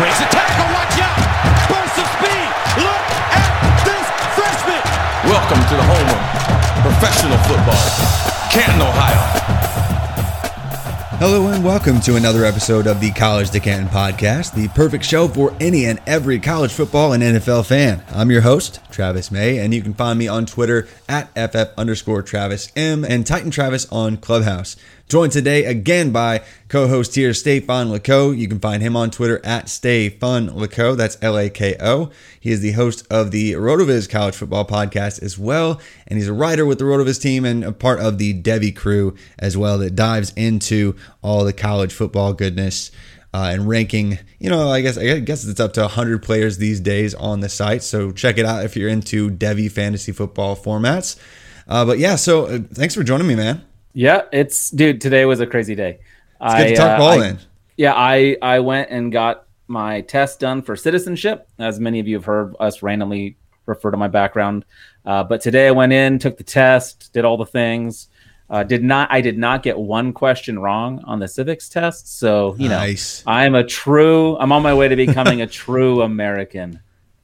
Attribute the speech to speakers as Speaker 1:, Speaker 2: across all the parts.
Speaker 1: Breaks a tackle, watch out! Burst of speed! Look at this freshman!
Speaker 2: Welcome to the home of professional football, Canton, Ohio.
Speaker 3: Hello and welcome to another episode of the College to Canton podcast, the perfect show for any and every college football and NFL fan. I'm your host, Travis May, and you can find me on Twitter at FF underscore Travis M and Titan Travis on Clubhouse. Joined today again by co-host here, Stefan Lako. You can find him on Twitter at Stefan Lako. That's L-A-K-O. He is the host of the RotoViz College Football Podcast as well, and he's a writer with the RotoViz team and a part of the Devy crew as well that dives into all the college football goodness. Uh, and ranking, you know, I guess I guess it's up to 100 players these days on the site. So check it out if you're into Devy fantasy football formats. Uh, but yeah, so uh, thanks for joining me, man.
Speaker 4: Yeah, it's dude. Today was a crazy day.
Speaker 3: It's good to talk
Speaker 4: uh,
Speaker 3: ball
Speaker 4: I-
Speaker 3: in.
Speaker 4: Yeah, I I went and got my test done for citizenship. As many of you have heard us randomly refer to my background, uh, but today I went in, took the test, did all the things. Uh, did not I did not get one question wrong on the civics test. So you
Speaker 3: Nice.
Speaker 4: know I'm a true. I'm on my way to becoming a true American.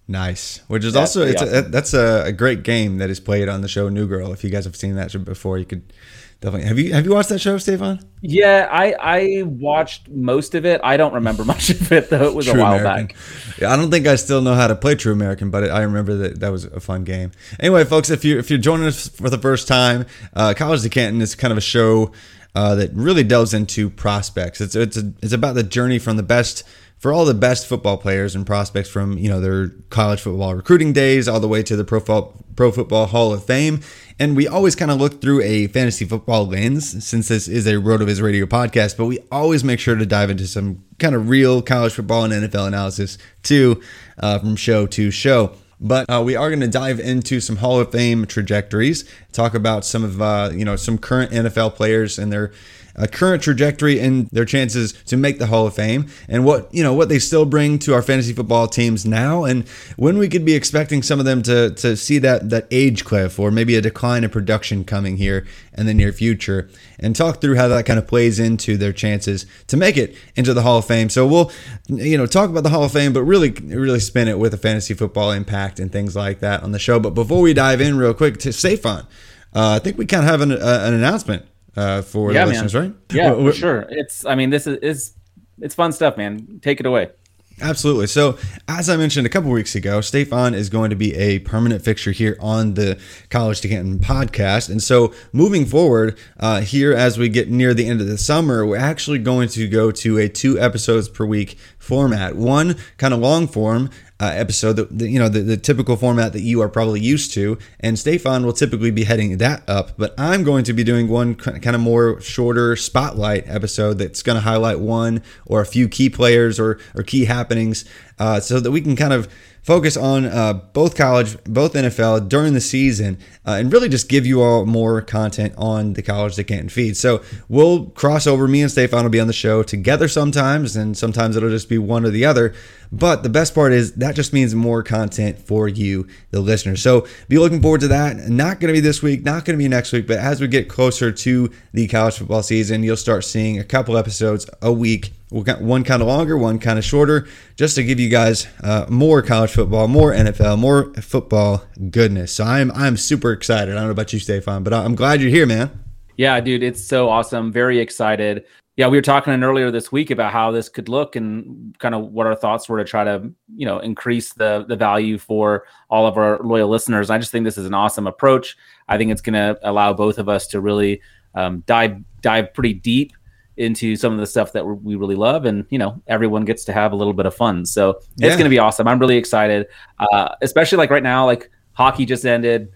Speaker 3: Nice, which is
Speaker 4: Yeah,
Speaker 3: also it's
Speaker 4: pretty
Speaker 3: a, that's a great game that is played on the show New Girl. If you guys have seen that before, you could definitely have you have you watched that show, Stefan?
Speaker 4: Yeah, I I watched most of it. I don't remember much of it though. It was a while
Speaker 3: American.
Speaker 4: back.
Speaker 3: Yeah, I don't think I still know how to play True American, but I remember that that was a fun game. Anyway, folks, if you if you're joining us for the first time, uh, College to Canton is kind of a show uh, that really delves into prospects. It's it's a, it's about the journey from the best for all the best football players and prospects from you know their college football recruiting days all the way to the pro, Fo- pro football Hall of Fame. And we always kind of look through a fantasy football lens since this is a RotoViz radio podcast, but we always make sure to dive into some kind of real college football and NFL analysis too, uh, from show to show. But uh, we are going to dive into some Hall of Fame trajectories, talk about some of uh, you know some current NFL players and their uh, current trajectory and their chances to make the Hall of Fame, and what you know what they still bring to our fantasy football teams now, and when we could be expecting some of them to to see that that age cliff or maybe a decline in production coming here in the near future, and talk through how that kind of plays into their chances to make it into the Hall of Fame. So we'll you know talk about the Hall of Fame, but really really spin it with a fantasy football impact and things like that on the show. But before we dive in, real quick to Stefan, uh, I think we kind of have an, uh, an announcement uh, for
Speaker 4: Yeah,
Speaker 3: the
Speaker 4: man.
Speaker 3: listeners, right?
Speaker 4: Yeah,
Speaker 3: Well,
Speaker 4: for sure. It's I mean this is, is it's fun stuff, man. Take it away.
Speaker 3: Absolutely. So, as I mentioned a couple weeks ago, Stefan is going to be a permanent fixture here on the College to Canton podcast. And so, moving forward, uh, here as we get near the end of the summer, we're actually going to go to a two episodes per week format. One kind of long form uh, episode, that you know, the, the typical format that you are probably used to. And Stefan will typically be heading that up. But I'm going to be doing one kind of more shorter spotlight episode that's going to highlight one or a few key players or, or key happenings uh, so that we can kind of focus on uh, both college, both NFL during the season, uh, and really just give you all more content on the College to Canton feed. So we'll cross over. Me and Stefan will be on the show together sometimes, and sometimes it'll just be one or the other. But the best part is that just means more content for you, the listeners. So be looking forward to that. Not going to be this week, not going to be next week, but as we get closer to the college football season, you'll start seeing a couple episodes a week. One kind of longer, one kind of shorter, just to give you guys uh, more college football, more NFL, more football goodness. So I'm I'm super excited. I don't know about you, Stefan, but I'm glad you're here, man.
Speaker 4: Yeah, dude, it's so awesome. Very excited. Yeah, we were talking earlier this week about how this could look and kind of what our thoughts were to try to, you know, increase the the value for all of our loyal listeners. I just think this is an awesome approach. I think it's going to allow both of us to really um, dive dive pretty deep into some of the stuff that we really love and you know everyone gets to have a little bit of fun so yeah. it's going to be awesome i'm really excited uh, especially like right now like hockey just ended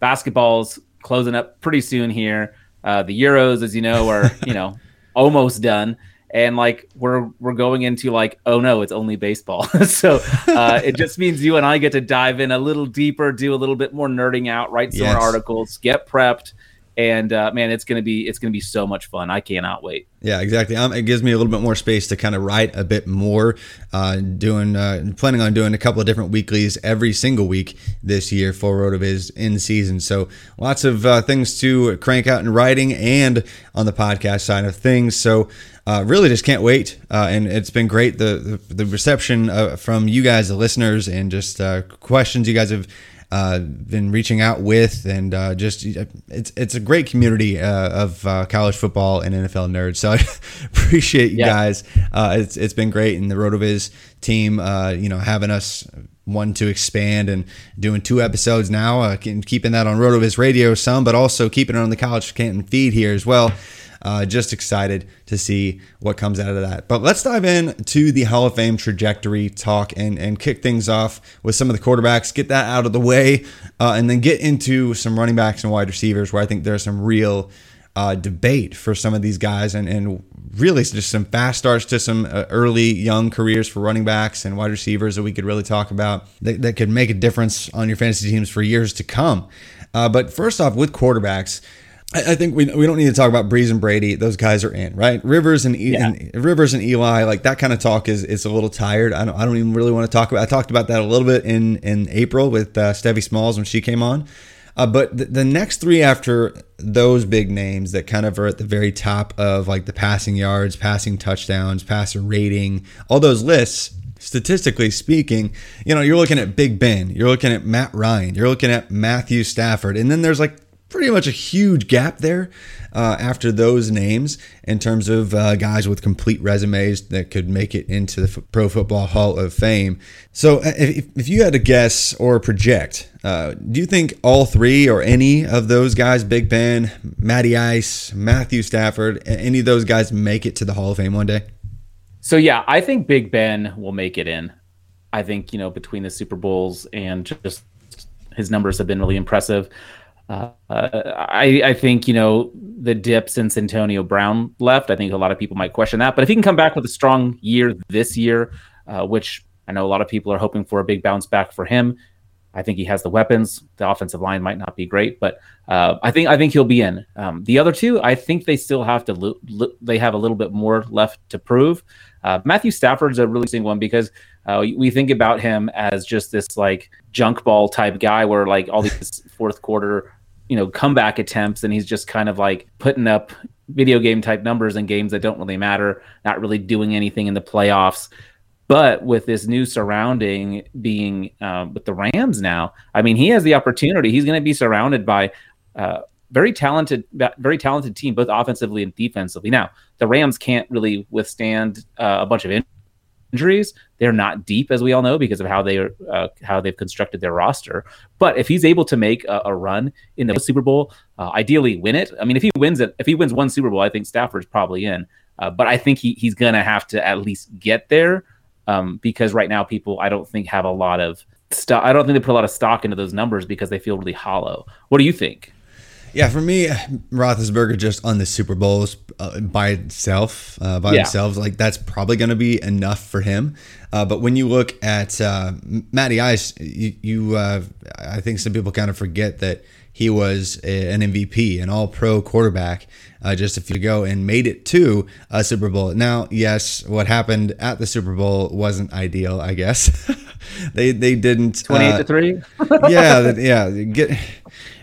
Speaker 4: basketball's closing up pretty soon here uh, the euros as you know are you know almost done and like we're we're going into like oh no it's only baseball so uh, it just means you and i get to dive in a little deeper do a little bit more nerding out write some yes. articles get prepped and uh, man, it's gonna be it's gonna be so much fun. I cannot wait.
Speaker 3: Yeah, exactly. Um, it gives me a little bit more space to kind of write a bit more. Uh, doing uh, planning on doing a couple of different weeklies every single week this year for Rotoviz in season. So lots of uh, things to crank out in writing and on the podcast side of things. So. Uh, really just can't wait. Uh, and it's been great the the, the reception from you guys, the listeners, and just questions you guys have uh, been reaching out with, and uh, just it's it's a great community uh, of uh, college football and NFL nerds. So I appreciate you yeah. guys. Uh, it's it's been great, and the Rotoviz team, uh, you know, having us one to expand and doing two episodes now, keeping that on Rotoviz Radio some, but also keeping it on the College Canton feed here as well. Uh, just excited to see what comes out of that. But let's dive in to the Hall of Fame trajectory talk and, and kick things off with some of the quarterbacks, get that out of the way, uh, and then get into some running backs and wide receivers where I think there's some real uh, debate for some of these guys and, and really just some fast starts to some uh, early young careers for running backs and wide receivers that we could really talk about that, that could make a difference on your fantasy teams for years to come. Uh, but first off, with quarterbacks, I, I think we, we don't need to talk about Brees and Brady. Those guys are in, right? Rivers and, yeah. and Rivers and Eli, like that kind of talk is is a little tired. I don't I don't even really want to talk about. I talked about that a little bit in in April with uh, Stevie Smalls when she came on. Uh, but the, the next three after those big names that kind of are at the very top of like the passing yards, passing touchdowns, passer rating, all those lists, statistically speaking, you know, you're looking at Big Ben, you're looking at Matt Ryan, you're looking at Matthew Stafford, and then there's like pretty much a huge gap there uh, after those names in terms of uh, guys with complete resumes that could make it into the Pro Football Hall of Fame. So, uh, if, if you had to guess or project, uh, do you think all three or any of those guys, Big Ben, Matty Ice, Matthew Stafford, any of those guys make it to the Hall of Fame one day?
Speaker 4: So, yeah, I think Big Ben will make it in. I think, you know, between the Super Bowls and just his numbers have been really impressive. Uh, I, I think you know the dip since Antonio Brown left. I think a lot of people might question that, but if he can come back with a strong year this year, uh, which I know a lot of people are hoping for a big bounce back for him, I think he has the weapons. The offensive line might not be great, but uh, I think I think he'll be in. Um, the other two, I think they still have to lo- lo- they have a little bit more left to prove. Uh, Matthew Stafford's a really interesting one because uh, we think about him as just this like junk ball type guy, where like all these fourth quarter you know comeback attempts and he's just kind of like putting up video game type numbers in games that don't really matter not really doing anything in the playoffs. But with this new surrounding being uh, with the rams now i mean he has the opportunity. He's going to be surrounded by uh, very talented very talented team both offensively and defensively. Now the rams can't really withstand uh, a bunch of injuries. They're not deep, as we all know, because of how they uh, how they've constructed their roster. But if he's able to make a, a run in the Super Bowl, uh, ideally win it. I mean, if he wins it, if he wins one Super Bowl, I think Stafford's probably in. Uh, but I think he he's gonna have to at least get there um, because right now people I don't think have a lot of stock. I don't think they put a lot of stock into those numbers because they feel really hollow. What do you think?
Speaker 3: Yeah, for me, Roethlisberger just on the Super Bowls uh, by itself, uh, by yeah. themselves, like that's probably going to be enough for him. Uh, but when you look at uh, Matty Ice, you, you uh, I think some people kind of forget that he was a, an MVP, an All-Pro quarterback, uh, just a few ago, and made it to a Super Bowl. Now, yes, what happened at the Super Bowl wasn't ideal, I guess. they they didn't
Speaker 4: twenty-eight to three.
Speaker 3: yeah, yeah. Get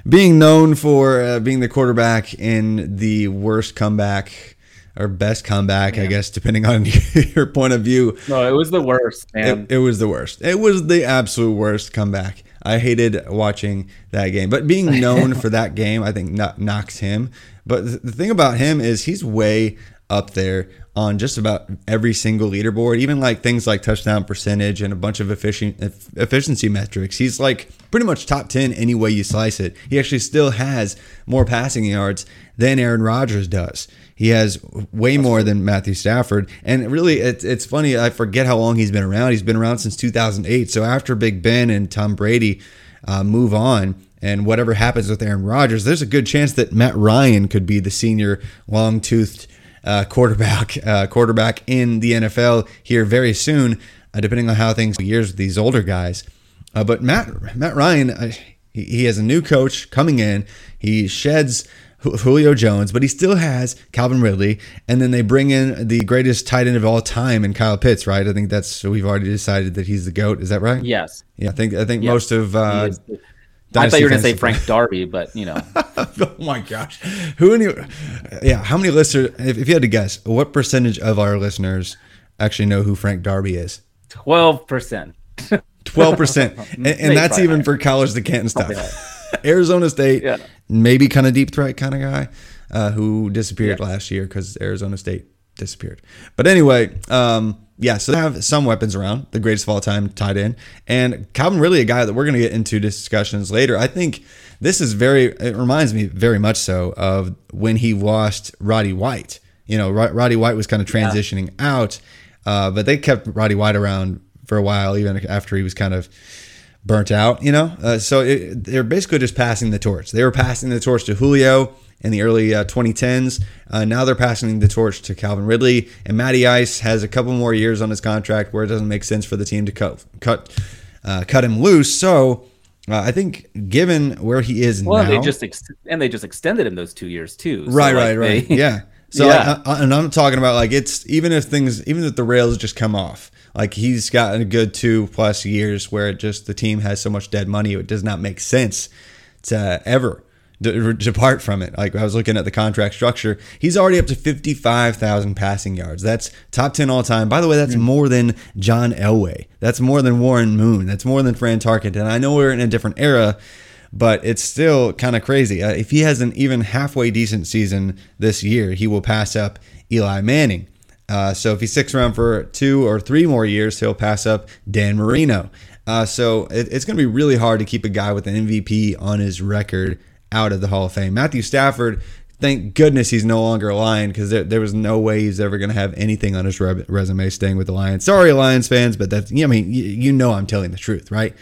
Speaker 3: being known for uh, being the quarterback in the worst comeback or best comeback, I guess, depending on your point of view.
Speaker 4: No, it was the worst, man.
Speaker 3: It, it, was the worst. It was the absolute worst comeback. I hated watching that game. But being known for that game, I think kno- knocks him. But the thing about him is he's way up there on just about every single leaderboard, even like things like touchdown percentage and a bunch of efficiency metrics. He's like pretty much top 10 any way you slice it. He actually still has more passing yards than Aaron Rodgers does. He has way more than Matthew Stafford. And really, it's, it's funny. I forget how long he's been around. He's been around since 2008. So after Big Ben and Tom Brady uh, move on, and whatever happens with Aaron Rodgers, there's a good chance that Matt Ryan could be the senior long toothed uh, quarterback uh, quarterback in the NFL here very soon, uh, depending on how things years with these older guys. Uh, but Matt Matt Ryan, uh, he, he has a new coach coming in. He sheds Julio Jones, but he still has Calvin Ridley, and then they bring in the greatest tight end of all time in Kyle Pitts, right? I think that's we've already decided that he's the goat. Is that right?
Speaker 4: Yes.
Speaker 3: Yeah, I think I think most of. Uh,
Speaker 4: I thought you were going to say Frank Darby, but you know.
Speaker 3: oh my gosh, who any? Yeah, how many listeners? If, if you had to guess, what percentage of our listeners actually know who Frank Darby is?
Speaker 4: Twelve percent.
Speaker 3: Twelve percent, and, that's even higher. for college the Canton stuff. Arizona State, yeah. maybe kind of deep threat kind of guy uh, who disappeared yeah. last year because Arizona State disappeared. But anyway, um, yeah, so they have some weapons around, the greatest of all time tight end. And Calvin really a guy that we're going to get into discussions later. I think this is very, it reminds me very much so of when he lost Roddy White. You know, Roddy White was kind of transitioning yeah. out, uh, but they kept Roddy White around for a while, even after he was kind of burnt out, you know? Uh, so it, they're basically just passing the torch. They were passing the torch to Julio in the early uh, 2010s. Uh, now they're passing the torch to Calvin Ridley, and Matty Ice has a couple more years on his contract where it doesn't make sense for the team to cut cut uh, cut him loose. So uh, I think, given where he is
Speaker 4: well,
Speaker 3: now,
Speaker 4: they just ex- and they just extended him those two years too.
Speaker 3: So right, like right, right. They, yeah. So yeah. I, I, and I'm talking about like it's even if things even if the rails just come off, like he's gotten a good two plus years where it just the team has so much dead money, it does not make sense to ever depart from it. Like I was looking at the contract structure, he's already up to 55,000 passing yards. That's top 10 all time. By the way, that's mm. more than John Elway. That's more than Warren Moon. That's more than Fran Tarkenton. And I know we're in a different era, but it's still kind of crazy. Uh, if he has an even halfway decent season this year, he will pass up Eli Manning. Uh, so if he sticks around for two or three more years, he'll pass up Dan Marino. Uh, so it, it's going to be really hard to keep a guy with an MVP on his record out of the Hall of Fame. Matthew Stafford, thank goodness he's no longer a Lion because there, there was no way he's ever going to have anything on his re- resume staying with the Lions. Sorry, Lions fans, but that's, I mean, you, you know I'm telling the truth, right?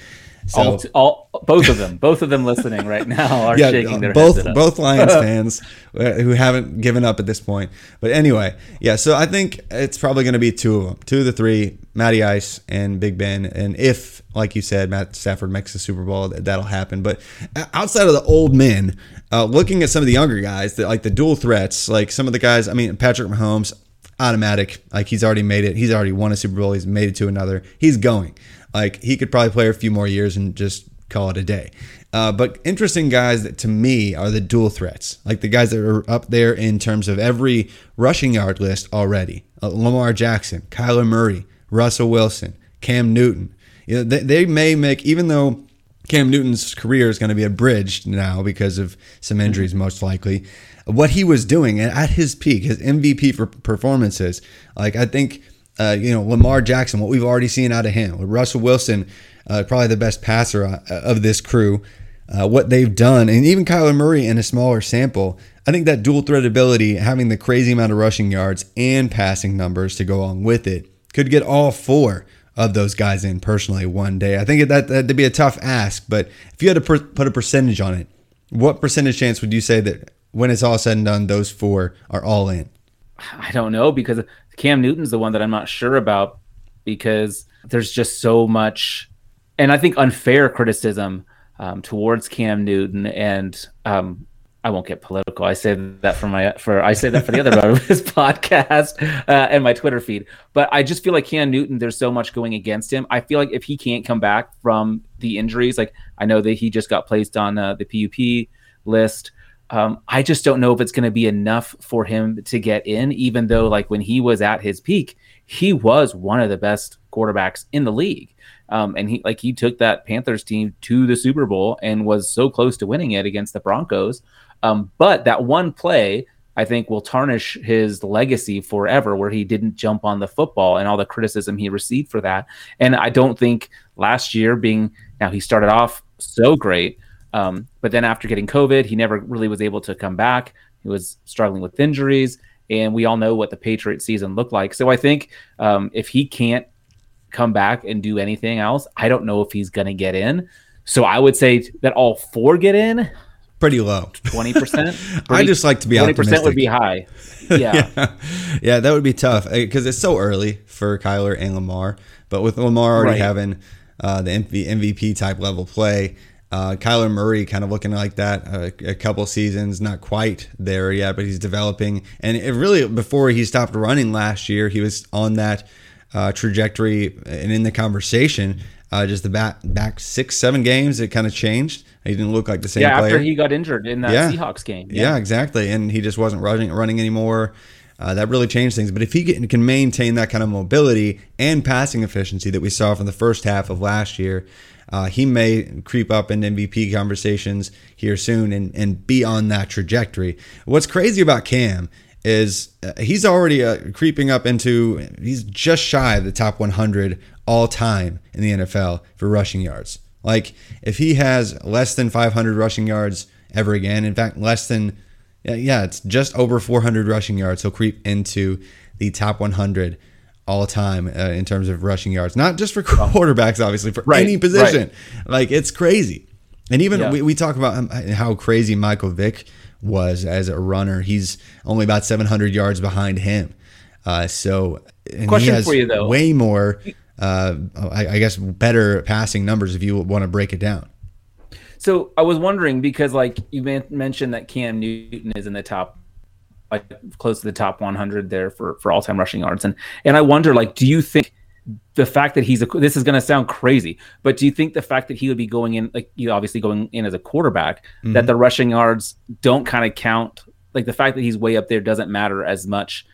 Speaker 4: So, all, all, both of them, both of them listening right now are yeah, shaking their
Speaker 3: both,
Speaker 4: heads.
Speaker 3: Both Lions fans uh, who haven't given up at this point. But anyway, yeah. So I think it's probably going to be two of them, two of the three, Matty Ice and Big Ben. And if, like you said, Matt Stafford makes the Super Bowl, that'll happen. But uh, outside of the old men, uh, looking at some of the younger guys, that like the dual threats, like some of the guys. I mean, Patrick Mahomes, automatic. Like he's already made it. He's already won a Super Bowl. He's made it to another. He's going. Like he could probably play a few more years and just call it a day. Uh, but interesting guys that to me are the dual threats, like the guys that are up there in terms of every rushing yard list already. Uh, Lamar Jackson, Kyler Murray, Russell Wilson, Cam Newton. You know, they, they may make even though Cam Newton's career is going to be abridged now because of some injuries, most likely. What he was doing at his peak, his MVP for performances, like I think uh, you know, Lamar Jackson, what we've already seen out of him, with Russell Wilson, uh, probably the best passer uh, of this crew, uh, what they've done, and even Kyler Murray in a smaller sample. I think that dual threat ability, having the crazy amount of rushing yards and passing numbers to go along with it, could get all four of those guys in personally one day. I think that that'd be a tough ask, but if you had to per- put a percentage on it, what percentage chance would you say that when it's all said and done, those four are all in?
Speaker 4: I don't know because Cam Newton's the one that I'm not sure about because there's just so much, and I think unfair criticism um, towards Cam Newton. And um, I won't get political. I say that for my for I say that for the other part of this podcast uh, and my Twitter feed. But I just feel like Cam Newton. There's so much going against him. I feel like if he can't come back from the injuries, like I know that he just got placed on uh, the PUP list. Um, I just don't know if it's going to be enough for him to get in, even though, like, when he was at his peak, he was one of the best quarterbacks in the league. Um, and he, like, he took that Panthers team to the Super Bowl and was so close to winning it against the Broncos. Um, but that one play, I think, will tarnish his legacy forever, where he didn't jump on the football and all the criticism he received for that. And I don't think last year being now he started off so great um, but then after getting COVID, he never really was able to come back. He was struggling with injuries, and we all know what the Patriot season looked like. So I think um, if he can't come back and do anything else, I don't know if he's going to get in. So I would say that all four get in.
Speaker 3: Pretty low,
Speaker 4: twenty percent.
Speaker 3: I just like to be
Speaker 4: twenty
Speaker 3: percent
Speaker 4: would be high. Yeah.
Speaker 3: yeah, yeah, that would be tough because it's so early for Kyler and Lamar. But with Lamar already right. having uh, the MVP type level play, uh, Kyler Murray kind of looking like that uh, a couple seasons, not quite there yet, but he's developing. And it really, before he stopped running last year, he was on that uh, trajectory and in the conversation. Uh, just the back back six seven games, it kind of changed. He didn't look like the same.
Speaker 4: Yeah,
Speaker 3: player.
Speaker 4: after he got injured in that yeah. Seahawks game.
Speaker 3: Yeah. yeah. exactly, and he just wasn't running running anymore. Uh, that really changed things. But if he can, can maintain that kind of mobility and passing efficiency that we saw from the first half of last year, uh, he may creep up in MVP conversations here soon and, and be on that trajectory. What's crazy about Cam is uh, he's already uh, creeping up into, he's just shy of the top 100 all time in the NFL for rushing yards. Like, if he has less than 500 rushing yards ever again, in fact, less than, yeah, it's just over 400 rushing yards, he'll creep into the top 100 all time uh, in terms of rushing yards, not just for quarterbacks, obviously, for right, any position. Right. Like it's crazy. And even yeah. we, we talk about how crazy Michael Vick was as a runner. He's only about 700 yards behind him. Uh, so,
Speaker 4: question for you though,
Speaker 3: way more, uh, I, I guess, better passing numbers if you want to break it down.
Speaker 4: So I was wondering because, like you mentioned, that Cam Newton is in the top like close to the top 100 there for for all time rushing yards. And and I wonder, like, do you think the fact that he's a this is going to sound crazy, but do you think the fact that he would be going in, like, you obviously going in as a quarterback, mm-hmm. that the rushing yards don't kind of count? Like the fact that he's way up there doesn't matter as much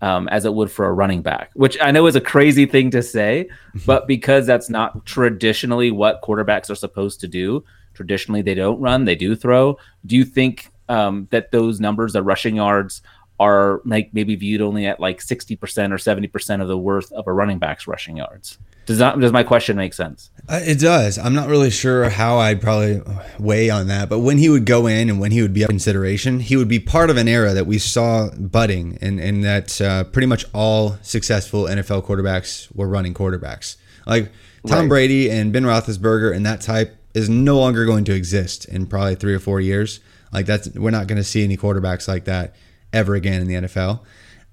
Speaker 4: um, as it would for a running back, which I know is a crazy thing to say, but because that's not traditionally what quarterbacks are supposed to do. Traditionally, they don't run; they do throw. Do you think um, that those numbers, the rushing yards, are like maybe viewed only at like 60% or 70% of the worth of a running back's rushing yards. Does that does my question make sense?
Speaker 3: Uh, it does. I'm not really sure how I'd probably weigh on that, but when he would go in and when he would be up consideration, he would be part of an era that we saw budding, and and that uh, pretty much all successful NFL quarterbacks were running quarterbacks. Like Tom right. Brady and Ben Roethlisberger and that type is no longer going to exist in probably three or four years. Like that's we're not going to see any quarterbacks like that ever again in the NFL.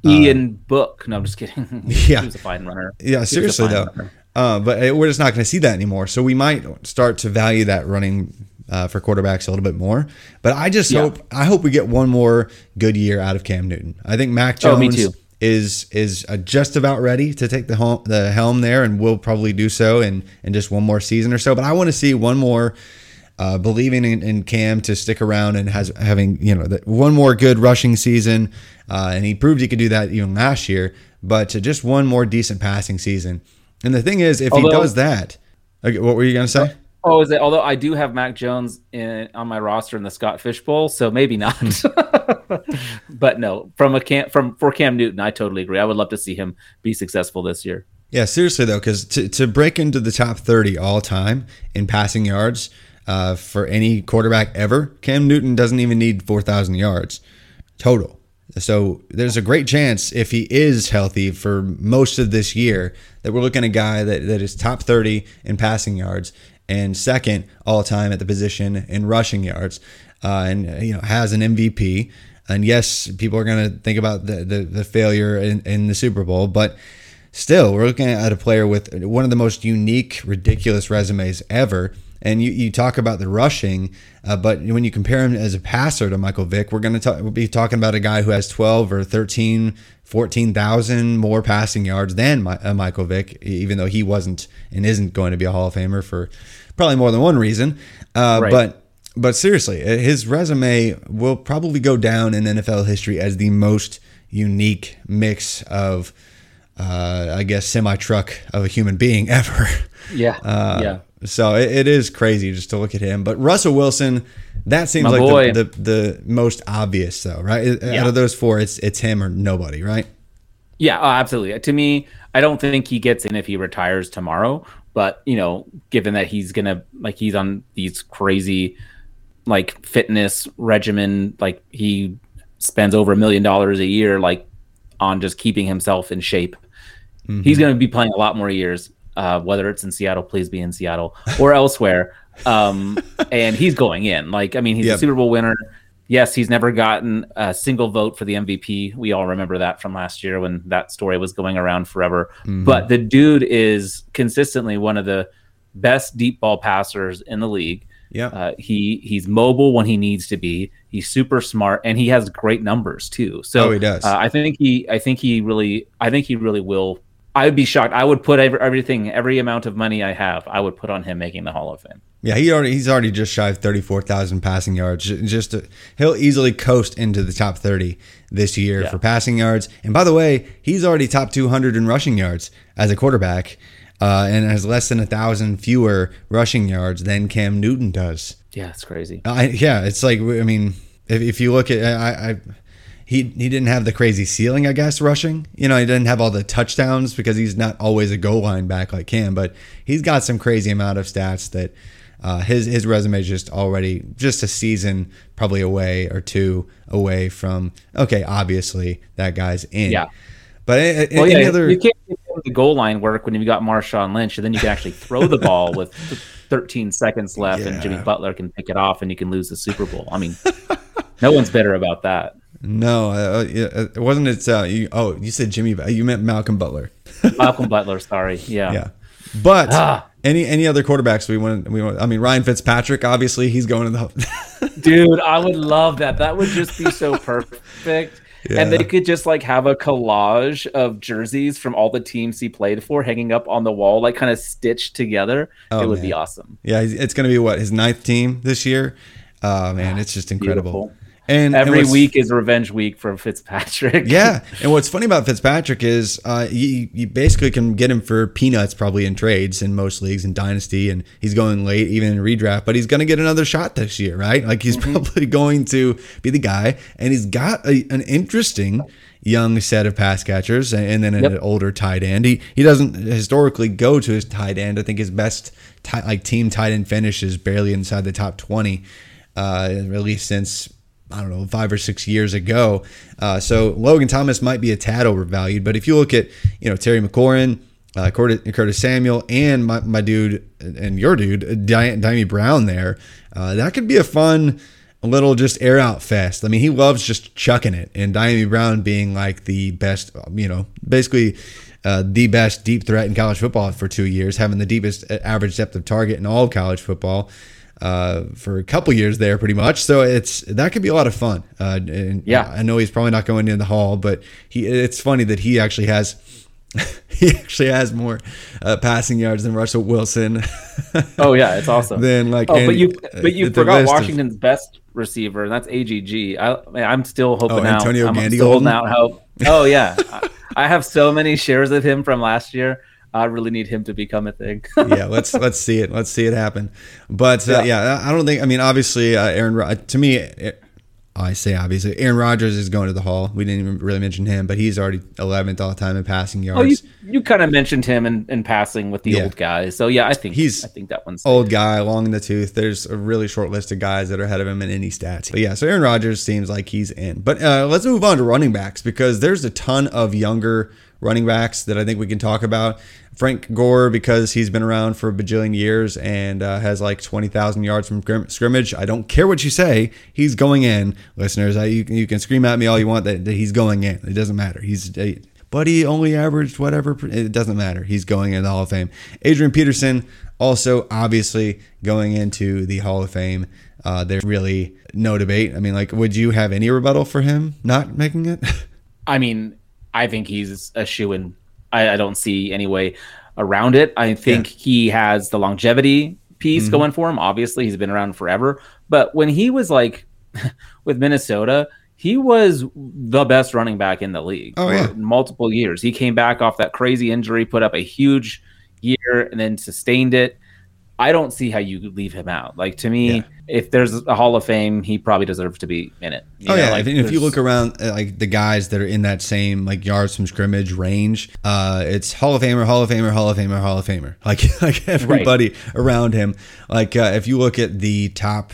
Speaker 4: Ian uh, Book. No, I'm just kidding.
Speaker 3: yeah, he
Speaker 4: was a fine runner.
Speaker 3: Yeah, seriously though. Uh, but we're just not going to see that anymore. So we might start to value that running uh, for quarterbacks a little bit more. But I just yeah. hope I hope we get one more good year out of Cam Newton. I think Mac Jones oh, is is uh, just about ready to take the home, the helm there, and we'll probably do so in in just one more season or so. But I want to see one more uh, believing in, in, Cam to stick around and has having you know one more good rushing season, uh, and he proved he could do that even last year. But to just one more decent passing season, and the thing is, if although, he does that, okay, what were you going to say?
Speaker 4: Oh, is it? Although I do have Mac Jones in, on my roster in the Scott Fish Bowl, so maybe not. but no, from a Cam from for Cam Newton, I totally agree. I would love to see him be successful this year.
Speaker 3: Yeah, seriously though, because to, to break into the top thirty all time in passing yards, uh, for any quarterback ever. Cam Newton doesn't even need 4,000 yards total. So there's a great chance if he is healthy for most of this year that we're looking at a guy that, that is top 30 in passing yards and second all time at the position in rushing yards uh, and you know has an MVP. And yes, people are going to think about the, the, the failure in, in the Super Bowl, but still, we're looking at a player with one of the most unique, ridiculous resumes ever and you, you talk about the rushing, uh, but when you compare him as a passer to Michael Vick, we're going to we'll be talking about a guy who has 12 or 13, 14,000 more passing yards than my, uh, Michael Vick, even though he wasn't and isn't going to be a Hall of Famer for probably more than one reason. Uh, right. But but seriously, his resume will probably go down in NFL history as the most unique mix of, uh, I guess, semi truck of a human being ever.
Speaker 4: Yeah.
Speaker 3: Uh,
Speaker 4: yeah.
Speaker 3: So it, it is crazy just to look at him. But Russell Wilson, that seems
Speaker 4: My
Speaker 3: like the, the the most obvious though, right? Out of those four, it's it's him or nobody, right?
Speaker 4: Yeah, oh, absolutely. To me, I don't think he gets in if he retires tomorrow. But you know, given that he's gonna like he's on these crazy like fitness regimen, like he spends over a million dollars a year, like on just keeping himself in shape. Mm-hmm. He's gonna be playing a lot more years. Uh, whether it's in Seattle, please be in Seattle or elsewhere. Um, and he's going in. Like, I mean, he's
Speaker 3: Yep.
Speaker 4: a Super Bowl winner. Yes, he's never gotten a single vote for the MVP. We all remember that from last year when that story was going around forever. But the dude is consistently one of the best deep ball passers in the league.
Speaker 3: Yeah.
Speaker 4: Uh, he he's mobile when he needs to be. He's super smart and he has great numbers too. So
Speaker 3: Oh, he does.
Speaker 4: Uh, I think he I think he really I think he really will. I would be shocked. I would put every, everything, every amount of money I have, I would put on him making the Hall of Fame.
Speaker 3: Yeah, he already he's already just shy of thirty four thousand passing yards. Just to, he'll easily coast into the top thirty this year
Speaker 4: Yeah.
Speaker 3: for passing yards. And by the way, he's already top two hundred in rushing yards as a quarterback, uh, and has less than a thousand fewer rushing yards than Cam Newton does.
Speaker 4: Yeah, it's crazy.
Speaker 3: I, yeah, it's like I mean, if, if you look at I, I he he didn't have the crazy ceiling, I guess, rushing. You know, he didn't have all the touchdowns because he's not always a goal line back like Cam, but he's got some crazy amount of stats that uh, his his resume is just already just a season probably away or two away from okay, obviously that guy's in.
Speaker 4: Yeah.
Speaker 3: But a- a-
Speaker 4: Well,
Speaker 3: any
Speaker 4: yeah,
Speaker 3: other
Speaker 4: you can't get the goal line work when you've got Marshawn Lynch, and then you can actually throw the ball with 13 seconds left, and Jimmy Butler can pick it off, and you can lose the Super Bowl. I mean, no one's bitter about that.
Speaker 3: No, uh, uh, it wasn't It's uh, you, oh, you said Jimmy you meant Malcolm Butler.
Speaker 4: Malcolm Butler, sorry. Yeah.
Speaker 3: Yeah. But
Speaker 4: Ah.
Speaker 3: any any other quarterbacks we want we want I mean Ryan Fitzpatrick obviously he's going to the
Speaker 4: Dude, I would love that. That would just be so perfect.
Speaker 3: Yeah.
Speaker 4: And they could just like have a collage of jerseys from all the teams he played for hanging up on the wall, like kind of stitched together.
Speaker 3: Oh,
Speaker 4: it would be awesome.
Speaker 3: Yeah, it's going to be what his ninth team this year. Oh man, it's just incredible.
Speaker 4: Beautiful.
Speaker 3: And and
Speaker 4: Every
Speaker 3: what's-
Speaker 4: week is revenge week for Fitzpatrick.
Speaker 3: Yeah, and what's funny about Fitzpatrick is uh, you, you basically can get him for peanuts probably in trades in most leagues in dynasty, and he's going late even in redraft. But he's going to get another shot this year, right? Like he's probably going to be the guy, and he's got a, an interesting young set of pass catchers, and, and then an
Speaker 4: Yep.
Speaker 3: older tight end. He he doesn't historically go to his tight end. I think his best like team tight end finish is barely inside the top twenty, uh, at least since I don't know, five or six years ago. Uh, so Logan Thomas might be a tad overvalued, but if you look at, you know, Terry McLaurin, uh, Curtis, Samuel, and my, my dude and your dude, Di- Dyami Brown there, uh, that could be a fun little just air out fest. I mean, he loves just chucking it, and Dyami Brown being like the best, you know, basically uh, the best deep threat in college football for two years, having the deepest uh, average depth of target in all college football uh, for a couple years there, pretty much. So it's that could be a lot of fun. Uh, and
Speaker 4: Yeah.
Speaker 3: I know he's probably not going in the hall, but he. It's funny that he actually has. he actually has more uh, passing yards than Russell Wilson.
Speaker 4: Oh yeah, it's awesome.
Speaker 3: Then like,
Speaker 4: oh, but you but you
Speaker 3: uh, the
Speaker 4: forgot
Speaker 3: rest of-
Speaker 4: Washington's best receiver, and that's AGG. I I'm still hoping
Speaker 3: Oh,
Speaker 4: out.
Speaker 3: Antonio
Speaker 4: I'm
Speaker 3: Gandy
Speaker 4: still holding out hope. Oh yeah, I have so many shares of him from last year. I really need him to become a thing.
Speaker 3: yeah, let's let's see it. Let's see it happen. But uh, yeah. I I don't think. I mean, obviously, uh, Aaron. Ro- To me, it, I say obviously, Aaron Rodgers is going to the Hall. We didn't even really mention him, but he's already 11th all time in passing yards.
Speaker 4: oh, you you kind of mentioned him in, in passing with the
Speaker 3: Yeah.
Speaker 4: old guys. So yeah, I think
Speaker 3: He's
Speaker 4: I think that one's
Speaker 3: old guy, long in the tooth. There's a really short list of guys that are ahead of him in any stats. But yeah, so Aaron Rodgers seems like he's in. But uh, let's move on to running backs because there's a ton of younger running backs that I think we can talk about. Frank Gore because he's been around for a bajillion years and uh, has like 20,000 yards from scrim- scrimmage. I don't care what you say. He's going in, listeners. I, you, you can scream at me all you want that, that he's going in. It doesn't matter. He's but he only averaged whatever. It doesn't matter. He's going in the Hall of Fame. Adrian Peterson also obviously going into the Hall of Fame. Uh, there's really no debate. I mean, like, would you have any rebuttal for him not making it?
Speaker 4: I mean, I think he's a shoe in. I, I don't see any way around it. I think he has the longevity piece
Speaker 3: Mm-hmm.
Speaker 4: going for him. Obviously, he's been around forever. But when he was like with Minnesota, he was the best running back in the league
Speaker 3: Oh,
Speaker 4: for
Speaker 3: yeah.
Speaker 4: multiple years. He came back off that crazy injury, put up a huge year, and then sustained it. I don't see how you leave him out. Like to me,
Speaker 3: Yeah.
Speaker 4: if there's a Hall of Fame, he probably deserves to be in it. You
Speaker 3: Oh
Speaker 4: know,
Speaker 3: yeah,
Speaker 4: like,
Speaker 3: if, if you look around, uh, like the guys that are in that same like yards from scrimmage range, uh, it's Hall of Famer, Hall of Famer, Hall of Famer, Hall of Famer. Like like everybody around him. Like uh, if you look at the top,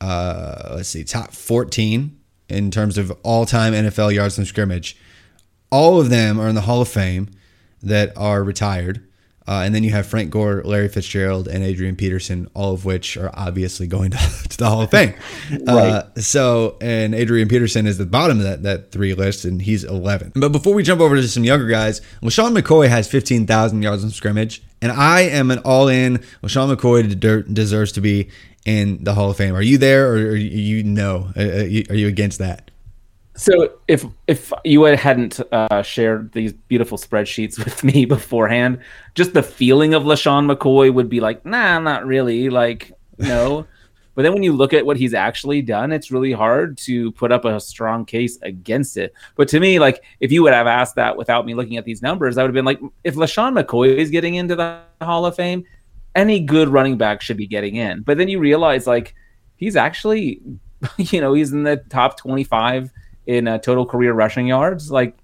Speaker 3: uh, let's see, top fourteen in terms of all time NFL yards from scrimmage, all of them are in the Hall of Fame that are retired. Uh, and then you have Frank Gore, Larry Fitzgerald, and Adrian Peterson, all of which are obviously going to, to the Hall of Fame. uh, so, and Adrian Peterson is the bottom of that, that three list, and he's 11. But before we jump over to some younger guys, LeSean McCoy has 15,000 yards in scrimmage, and I am an all in. LeSean McCoy de- deserves to be in the Hall of Fame. Are you there, or are you, no? Are you, are you against that?
Speaker 4: So if if you had- hadn't uh, shared these beautiful spreadsheets with me beforehand, just the feeling of LeSean McCoy would be like, nah, not really. Like, no. but then when you look at what he's actually done, it's really hard to put up a strong case against it. But to me, like, if you would have asked that without me looking at these numbers, I would have been like, if LeSean McCoy is getting into the Hall of Fame, any good running back should be getting in. But then you realize, like, he's actually, you know, he's in the top 25 in uh, total career rushing yards. Like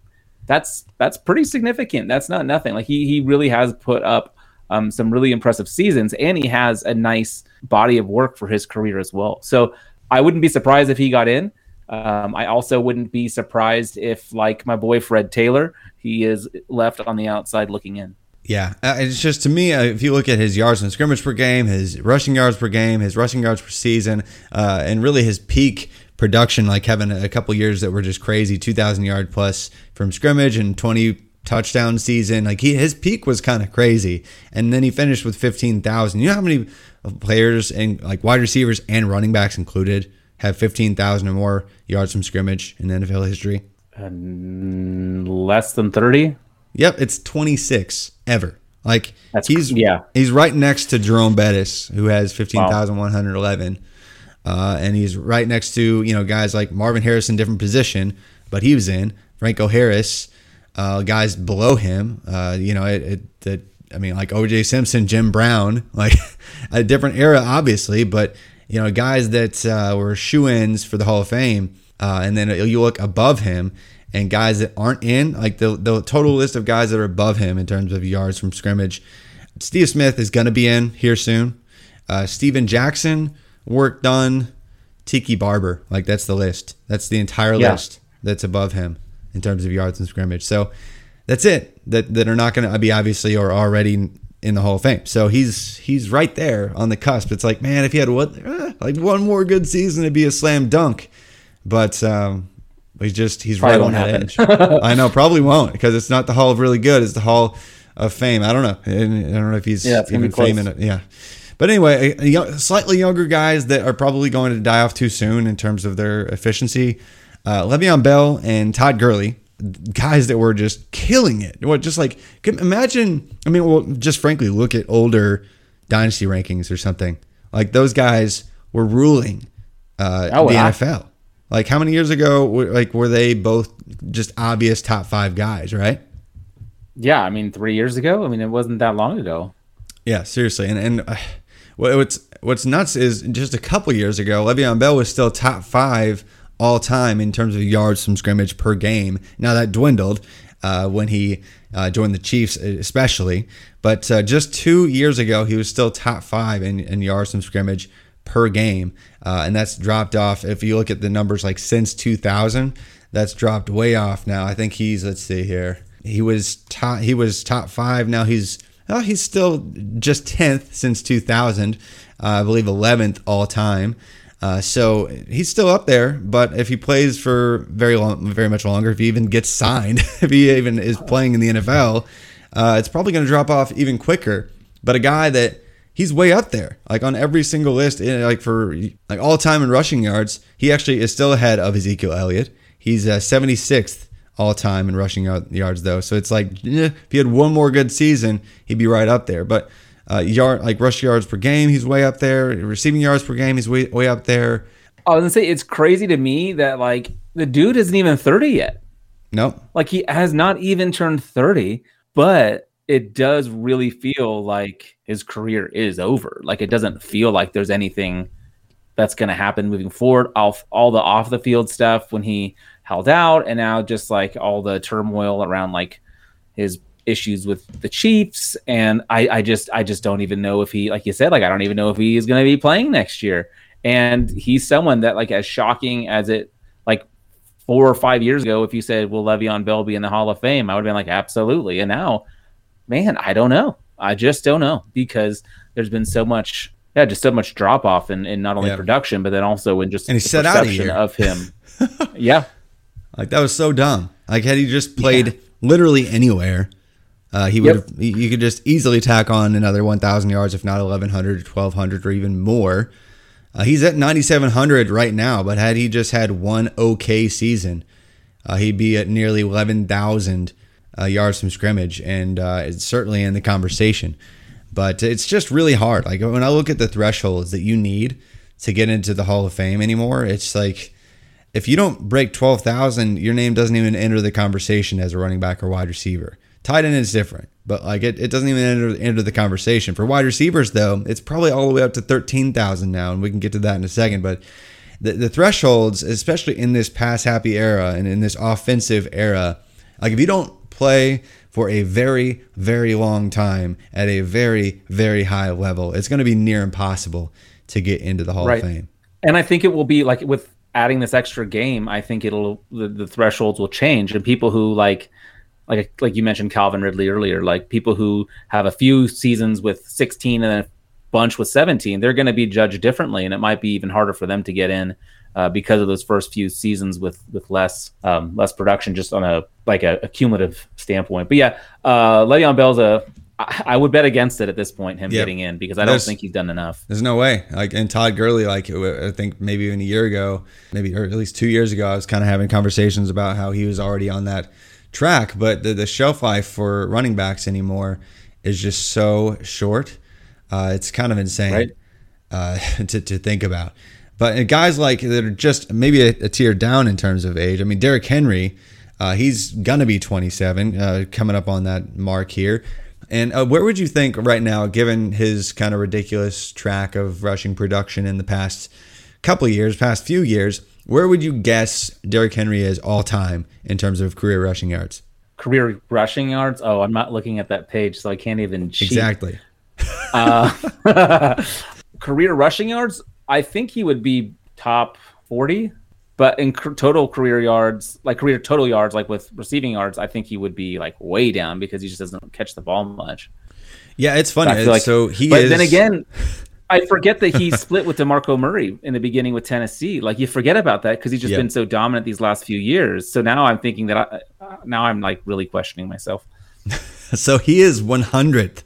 Speaker 4: that's that's pretty significant. That's not nothing. Like he he really has put up um, some really impressive seasons, and he has a nice body of work for his career as well. So I wouldn't be surprised if he got in. Um, I also wouldn't be surprised if, like my boy Fred Taylor, he is left on the outside looking in.
Speaker 3: Yeah, uh, it's just to me. Uh, if you look at his yards in scrimmage per game, his rushing yards per game, his rushing yards per season, uh, and really his peak production, like having a couple years that were just crazy, two thousand yard plus from scrimmage and twenty touchdown season. Like he, his peak was kind of crazy, and then he finished with fifteen thousand. You know how many players and like wide receivers and running backs included have fifteen thousand or more yards from scrimmage in NFL history?
Speaker 4: Less than thirty.
Speaker 3: Yep, it's 26 ever. Like
Speaker 4: That's-
Speaker 3: he's
Speaker 4: yeah.
Speaker 3: he's right next to Jerome Bettis, who has 15,111, uh, and he's right next to you know guys like Marvin Harrison, different position, but he was in Franco Harris, uh, guys below him. Uh, you know, it, it, it I mean like O.J. Simpson, Jim Brown, like a different era, obviously, but you know guys that uh, were shoe-ins for the Hall of Fame, uh, and then you look above him and guys that aren't in, like the the total list of guys that are above him in terms of yards from scrimmage. Steve Smith is going to be in here soon. Uh, Steven Jackson, Warrick Dunn. Tiki Barber, like that's the list. That's the entire
Speaker 4: Yeah.
Speaker 3: list that's above him in terms of yards and scrimmage. So that's it. That that are not going to be obviously or already in the Hall of Fame. So he's he's right there on the cusp. It's like man, if he had what eh, like one more good season, it'd be a slam dunk. But um, he's just he's
Speaker 4: Probably
Speaker 3: right on that edge. I know, probably won't because it's not the Hall of Really Good. It's the Hall of Fame. I don't know. I don't know if he's
Speaker 4: Yeah,
Speaker 3: even famous. Yeah. But anyway, a- a young- slightly younger guys that are probably going to die off too soon in terms of their efficiency. Uh, Le'Veon Bell and Todd Gurley, guys that were just killing it. What just like imagine? I mean, well, just frankly, look at older dynasty rankings or something. Like those guys were ruling uh,
Speaker 4: Oh,
Speaker 3: the
Speaker 4: wow.
Speaker 3: NFL. Like how many years ago? Were, like were they both just obvious top five guys? Right?
Speaker 4: Yeah, I mean, three years ago. I mean, it wasn't that long ago.
Speaker 3: Yeah, seriously. And and uh, what's what's nuts is just a couple years ago, Le'Veon Bell was still top five all time in terms of yards from scrimmage per game. Now that dwindled uh, when he uh, joined the Chiefs, especially. But uh, just two years ago, he was still top five in, in yards from scrimmage per game, uh, and that's dropped off. If you look at the numbers, like since 2000, that's dropped way off now. I think he's let's see here. He was top. He was top five. Now he's well, he's still just 10th since 2000. Uh, I believe 11th all time. Uh, so he's still up there, but if he plays for very long, very much longer, if he even gets signed, if he even is playing in the NFL, uh, it's probably going to drop off even quicker. But a guy that he's way up there, like on every single list, like for like all time in rushing yards, he actually is still ahead of Ezekiel Elliott. He's uh, 76th all time in rushing yards, though. So it's like eh, if he had one more good season, he'd be right up there. But Uh, yard like rush yards per game, he's way up there. Receiving yards per game, he's way way up there.
Speaker 4: I was gonna say it's crazy to me that like the dude isn't even 30 yet.
Speaker 3: No,
Speaker 4: Like he has not even turned 30, but it does really feel like his career is over. Like it doesn't feel like there's anything that's going to happen moving forward. Off all the off the field stuff when he held out, and now just like all the turmoil around like his issues with the Chiefs, and I, I just I just don't even know if he, like you said, like I don't even know if he is going to be playing next year. And he's someone that like as shocking as it like four or five years ago, if you said, "Will Le'Veon Bell be in the Hall of Fame?" I would have been like, "Absolutely." And now, man, I don't know. I just don't know because there's been so much, yeah, just so much drop off in, in not only
Speaker 3: Yeah.
Speaker 4: production, but then also in just
Speaker 3: And he
Speaker 4: the
Speaker 3: set out
Speaker 4: of him. yeah,
Speaker 3: like that was so dumb. Like had he just played literally anywhere, uh, he would
Speaker 4: Yep.
Speaker 3: have. You could just easily tack on another 1,000 yards, if not 1,100, or 1,200, or even more. Uh, he's at 9,700 right now, but had he just had one okay season, uh, he'd be at nearly 11,000 uh, yards from scrimmage, and uh, it's certainly in the conversation. But it's just really hard. Like when I look at the thresholds that you need to get into the Hall of Fame anymore, it's like if you don't break 12,000, your name doesn't even enter the conversation as a running back or wide receiver. Tight end is different, but like it, it doesn't even enter, enter the conversation. For wide receivers, though, it's probably all the way up to 13,000 now, and we can get to that in a second. But the, the thresholds, especially in this pass happy era and in this offensive era, like if you don't play for a very, very long time at a very, very high level, it's going to be near impossible to get into the Hall
Speaker 4: Right.
Speaker 3: of Fame.
Speaker 4: and I think it will be like with adding this extra game. I think it'll the, the thresholds will change, and people who like like like you mentioned Calvin Ridley earlier, like people who have a few seasons with 16 and a bunch with 17, they're going to be judged differently, and it might be even harder for them to get in uh, because of those first few seasons with with less um, less production, just on a like a, a cumulative standpoint. But yeah, uh, Le'Veon Bell's a I, I would bet against it at this point, him
Speaker 3: Yep.
Speaker 4: getting in because I don't think he's done enough.
Speaker 3: There's no way. Like and Todd Gurley, like I think maybe even a year ago, maybe or at least two years ago, I was kind of having conversations about how he was already on that track, but the, the shelf life for running backs anymore is just so short. Uh, it's kind of insane
Speaker 4: Right.
Speaker 3: uh, to to think about. But guys like that are just maybe a, a tier down in terms of age. I mean, Derrick Henry, uh, he's gonna be 27, uh, coming up on that mark here. And uh, where would you think right now, given his kind of ridiculous track of rushing production in the past couple of years, past few years, where would you guess Derrick Henry is all time in terms of career rushing yards?
Speaker 4: career rushing yards. Oh, I'm not looking at that page, so I can't even cheat.
Speaker 3: Exactly.
Speaker 4: Uh, career rushing yards, I think he would be top 40, but in total career yards, like career total yards, like with receiving yards, I think he would be like way down because he just doesn't catch the ball much.
Speaker 3: Yeah, it's funny.
Speaker 4: Feel like,
Speaker 3: so he
Speaker 4: but
Speaker 3: is.
Speaker 4: then again, I forget that he split with DeMarco Murray in the beginning with Tennessee. Like you forget about that because he's just
Speaker 3: Yep.
Speaker 4: been so dominant these last few years. So now I'm thinking that I, uh, now I'm like really questioning myself.
Speaker 3: so he is 100th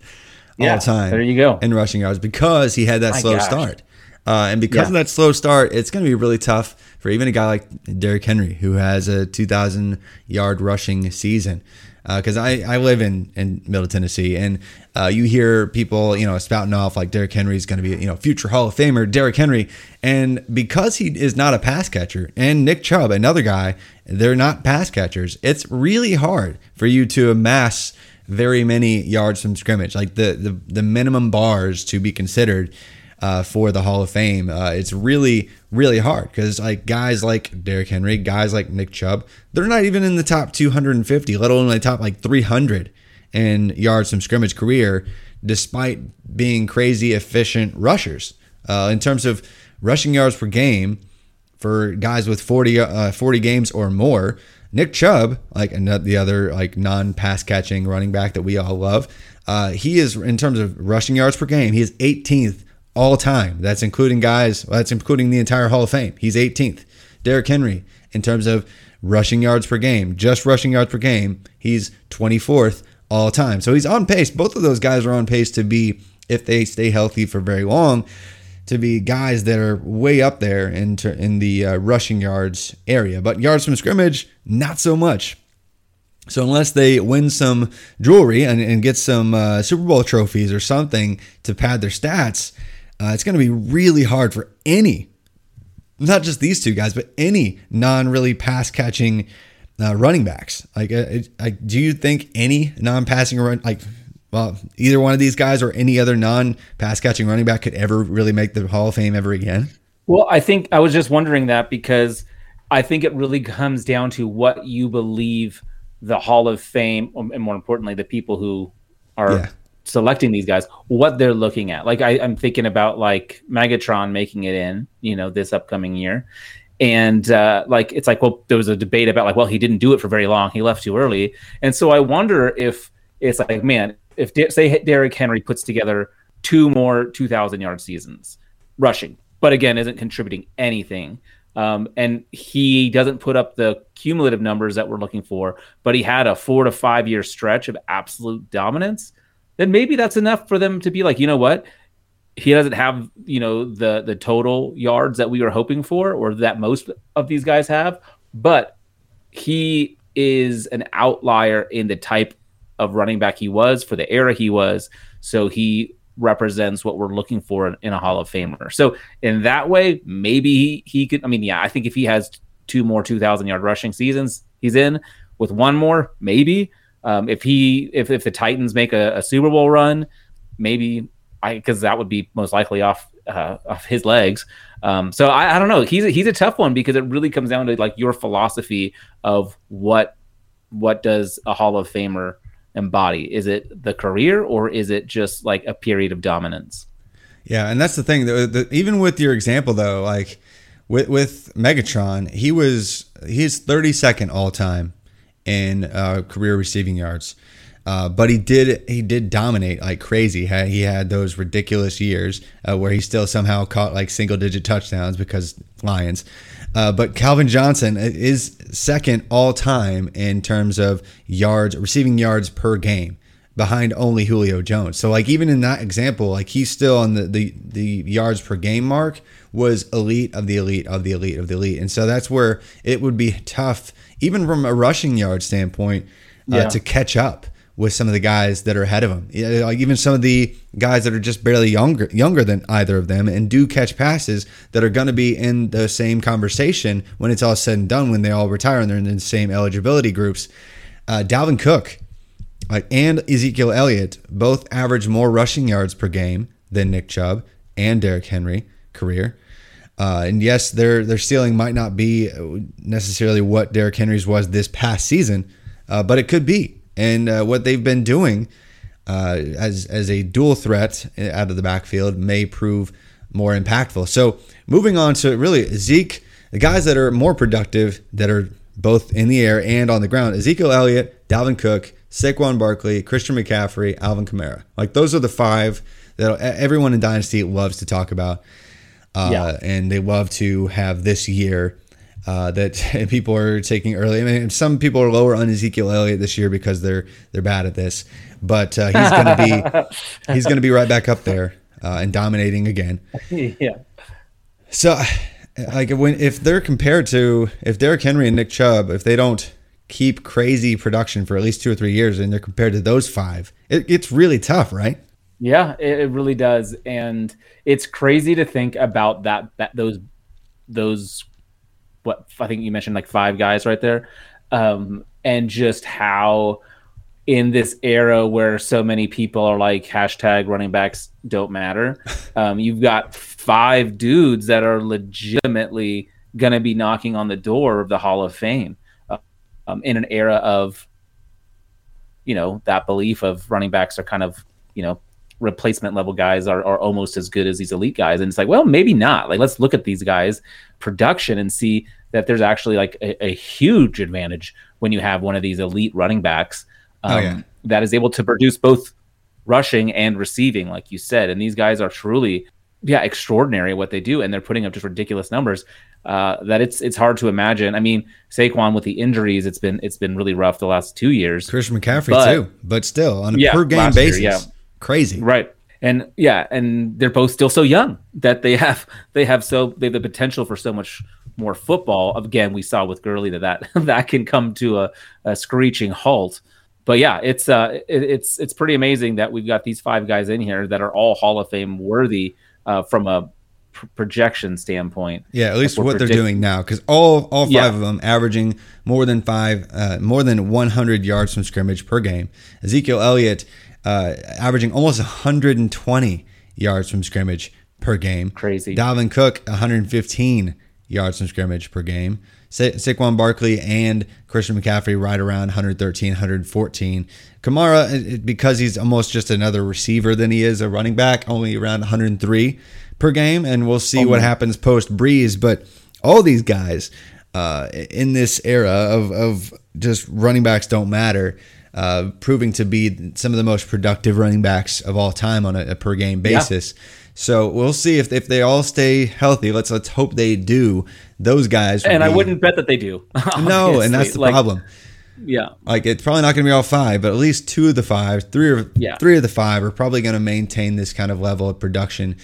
Speaker 4: Yeah,
Speaker 3: all time.
Speaker 4: there you go.
Speaker 3: In rushing yards because he had that
Speaker 4: My
Speaker 3: slow
Speaker 4: gosh.
Speaker 3: start. Uh, and because
Speaker 4: Yeah.
Speaker 3: of that slow start, it's going to be really tough for even a guy like Derrick Henry, who has a 2,000 yard rushing season. Because I, I live in, in Middle Tennessee, and uh, you hear people, you know, spouting off like Derrick Henry is going to be, you know, future Hall of Famer, Derrick Henry. And because he is not a pass catcher, and Nick Chubb, another guy, they're not pass catchers, it's really hard for you to amass very many yards from scrimmage. Like the the, the minimum bars to be considered uh, for the Hall of Fame, uh, it's really really hard because like guys like Derrick Henry, guys like Nick Chubb, they're not even in the top 250, let alone the top like 300 in yards from scrimmage career, despite being crazy efficient rushers. Uh, in terms of rushing yards per game, for guys with 40, uh, 40 games or more. Nick Chubb, like and the other like non-pass catching running back that we all love, uh, he is in terms of rushing yards per game, he is 18th all time. That's including guys. Well, that's including the entire Hall of Fame. He's 18th. Derrick Henry, in terms of rushing yards per game, just rushing yards per game, he's 24th all time. So he's on pace. Both of those guys are on pace to be, if they stay healthy for very long, to be guys that are way up there in ter- in the uh, rushing yards area, but yards from scrimmage, not so much. So unless they win some jewelry and, and get some uh, Super Bowl trophies or something to pad their stats, uh, it's going to be really hard for any, not just these two guys, but any non really pass catching uh, running backs. Like, uh, like, do you think any non passing run like well, either one of these guys or any other non pass catching running back could ever really make the Hall of Fame ever again?
Speaker 4: Well, I think I was just wondering that because I think it really comes down to what you believe the Hall of Fame, and more importantly, the people who are yeah. Selecting these guys, what they're looking at. Like I, I'm thinking about like Megatron making it in, you know, this upcoming year. And uh, like it's like, well, there was a debate about like, well, he didn't do it for very long. He left too early. And so I wonder if it's like, man, if say Derrick Henry puts together two more 2,000 yard seasons rushing, but again isn't contributing anything, um, and he doesn't put up the cumulative numbers that we're looking for, but he had a four to five year stretch of absolute dominance, then maybe that's enough for them to be like, you know what? He doesn't have, you know, the the total yards that we were hoping for, or that most of these guys have, but he is an outlier in the type of running back he was for the era he was. So he represents what we're looking for in, in a Hall of Famer. So in that way, maybe he, he could. I mean, yeah, I think if he has two more 2,000 yard rushing seasons, he's in. With one more, maybe. Um, if he if if the Titans make a, a Super Bowl run, maybe I because that would be most likely off uh, off his legs. Um, so I, I don't know. He's a, he's a tough one because it really comes down to like your philosophy of what what does a Hall of Famer embody? Is it the career or is it just like a period of dominance?
Speaker 3: Yeah, and that's the thing. The, the, even with your example though, like with with Megatron, he was he's 32nd all time in uh, career receiving yards. Uh, but he did he did dominate like crazy. He had those ridiculous years uh, where he still somehow caught like single digit touchdowns because Lions. Uh, but Calvin Johnson is second all time in terms of yards, receiving yards per game, behind only Julio Jones. So like even in that example, like he's still on the the, the yards per game mark was elite of the elite of the elite of the elite. And so that's where it would be tough, even from a rushing yard standpoint, uh, yeah. to catch up with some of the guys that are ahead of him. Like even some of the guys that are just barely younger younger than either of them and do catch passes that are going to be in the same conversation when it's all said and done when they all retire and they're in the same eligibility groups. Uh, Dalvin Cook uh, and Ezekiel Elliott both average more rushing yards per game than Nick Chubb and Derrick Henry career. Uh, and yes, their their ceiling might not be necessarily what Derrick Henry's was this past season, uh, but it could be and uh, what they've been doing uh, as as a dual threat out of the backfield may prove more impactful. So moving on to really Zeke, the guys that are more productive that are both in the air and on the ground: Ezekiel Elliott, Dalvin Cook, Saquon Barkley, Christian McCaffrey, Alvin Kamara. Like those are the five that everyone in Dynasty loves to talk about. Uh, yeah. And they love to have this year uh, that people are taking early. I mean, some people are lower on Ezekiel Elliott this year because they're they're bad at this, but uh, he's going to be he's going to be right back up there uh, and dominating again.
Speaker 4: Yeah.
Speaker 3: So, like when if they're compared to if Derrick Henry and Nick Chubb, if they don't keep crazy production for at least two or three years, and they're compared to those five, it, it's really tough, right?
Speaker 4: Yeah, it, it really does, and it's crazy to think about that that those those what I think you mentioned like five guys right there, um, and just how in this era where so many people are like hashtag running backs don't matter, um, you've got five dudes that are legitimately going to be knocking on the door of the Hall of Fame uh, um, in an era of you know that belief of running backs are kind of you know replacement level guys are, are almost as good as these elite guys. And it's like, well, maybe not. Like, let's look at these guys' production and see that there's actually like a, a huge advantage when you have one of these elite running backs um, oh, yeah. That is able to produce both rushing and receiving, like you said. And these guys are truly, yeah, extraordinary at what they do, and they're putting up just ridiculous numbers. Uh, that it's it's hard to imagine. I mean, Saquon with the injuries, it's been it's been really rough the last two years.
Speaker 3: Christian McCaffrey but, too, but still on a yeah, per game basis. Year, yeah crazy
Speaker 4: right and yeah, and they're both still so young that they have they have so they have the potential for so much more football. Again, we saw with Gurley that that, that can come to a, a screeching halt. But yeah, it's uh, it, it's it's pretty amazing that we've got these five guys in here that are all Hall of Fame worthy uh, from a pr- projection standpoint.
Speaker 3: Yeah, at least what they're doing now, because all all five
Speaker 4: Yeah.
Speaker 3: of them averaging more than five, uh, more than 100 yards from scrimmage per game. Ezekiel Elliott uh, averaging almost 120 yards from scrimmage per game.
Speaker 4: Crazy.
Speaker 3: Dalvin Cook 115 yards from scrimmage per game. Sa- Saquon Barkley and Christian McCaffrey right around 113, 114. Kamara, it- it- because he's almost just another receiver than he is a running back, only around 103 per game. And we'll see what happens post Brees. But all these guys uh, in this era of, of just running backs don't matter, uh, proving to be some of the most productive running backs of all time on a, a per game basis. So we'll see if, if they all stay healthy. Let's let's hope they do. Those guys,
Speaker 4: And I wouldn't bet that they do.
Speaker 3: no, and that's the
Speaker 4: Like,
Speaker 3: problem.
Speaker 4: Yeah.
Speaker 3: Like it's probably not going to be all five, but at least two of the five, three or
Speaker 4: Yeah.
Speaker 3: three of the five are probably going to maintain this kind of level of production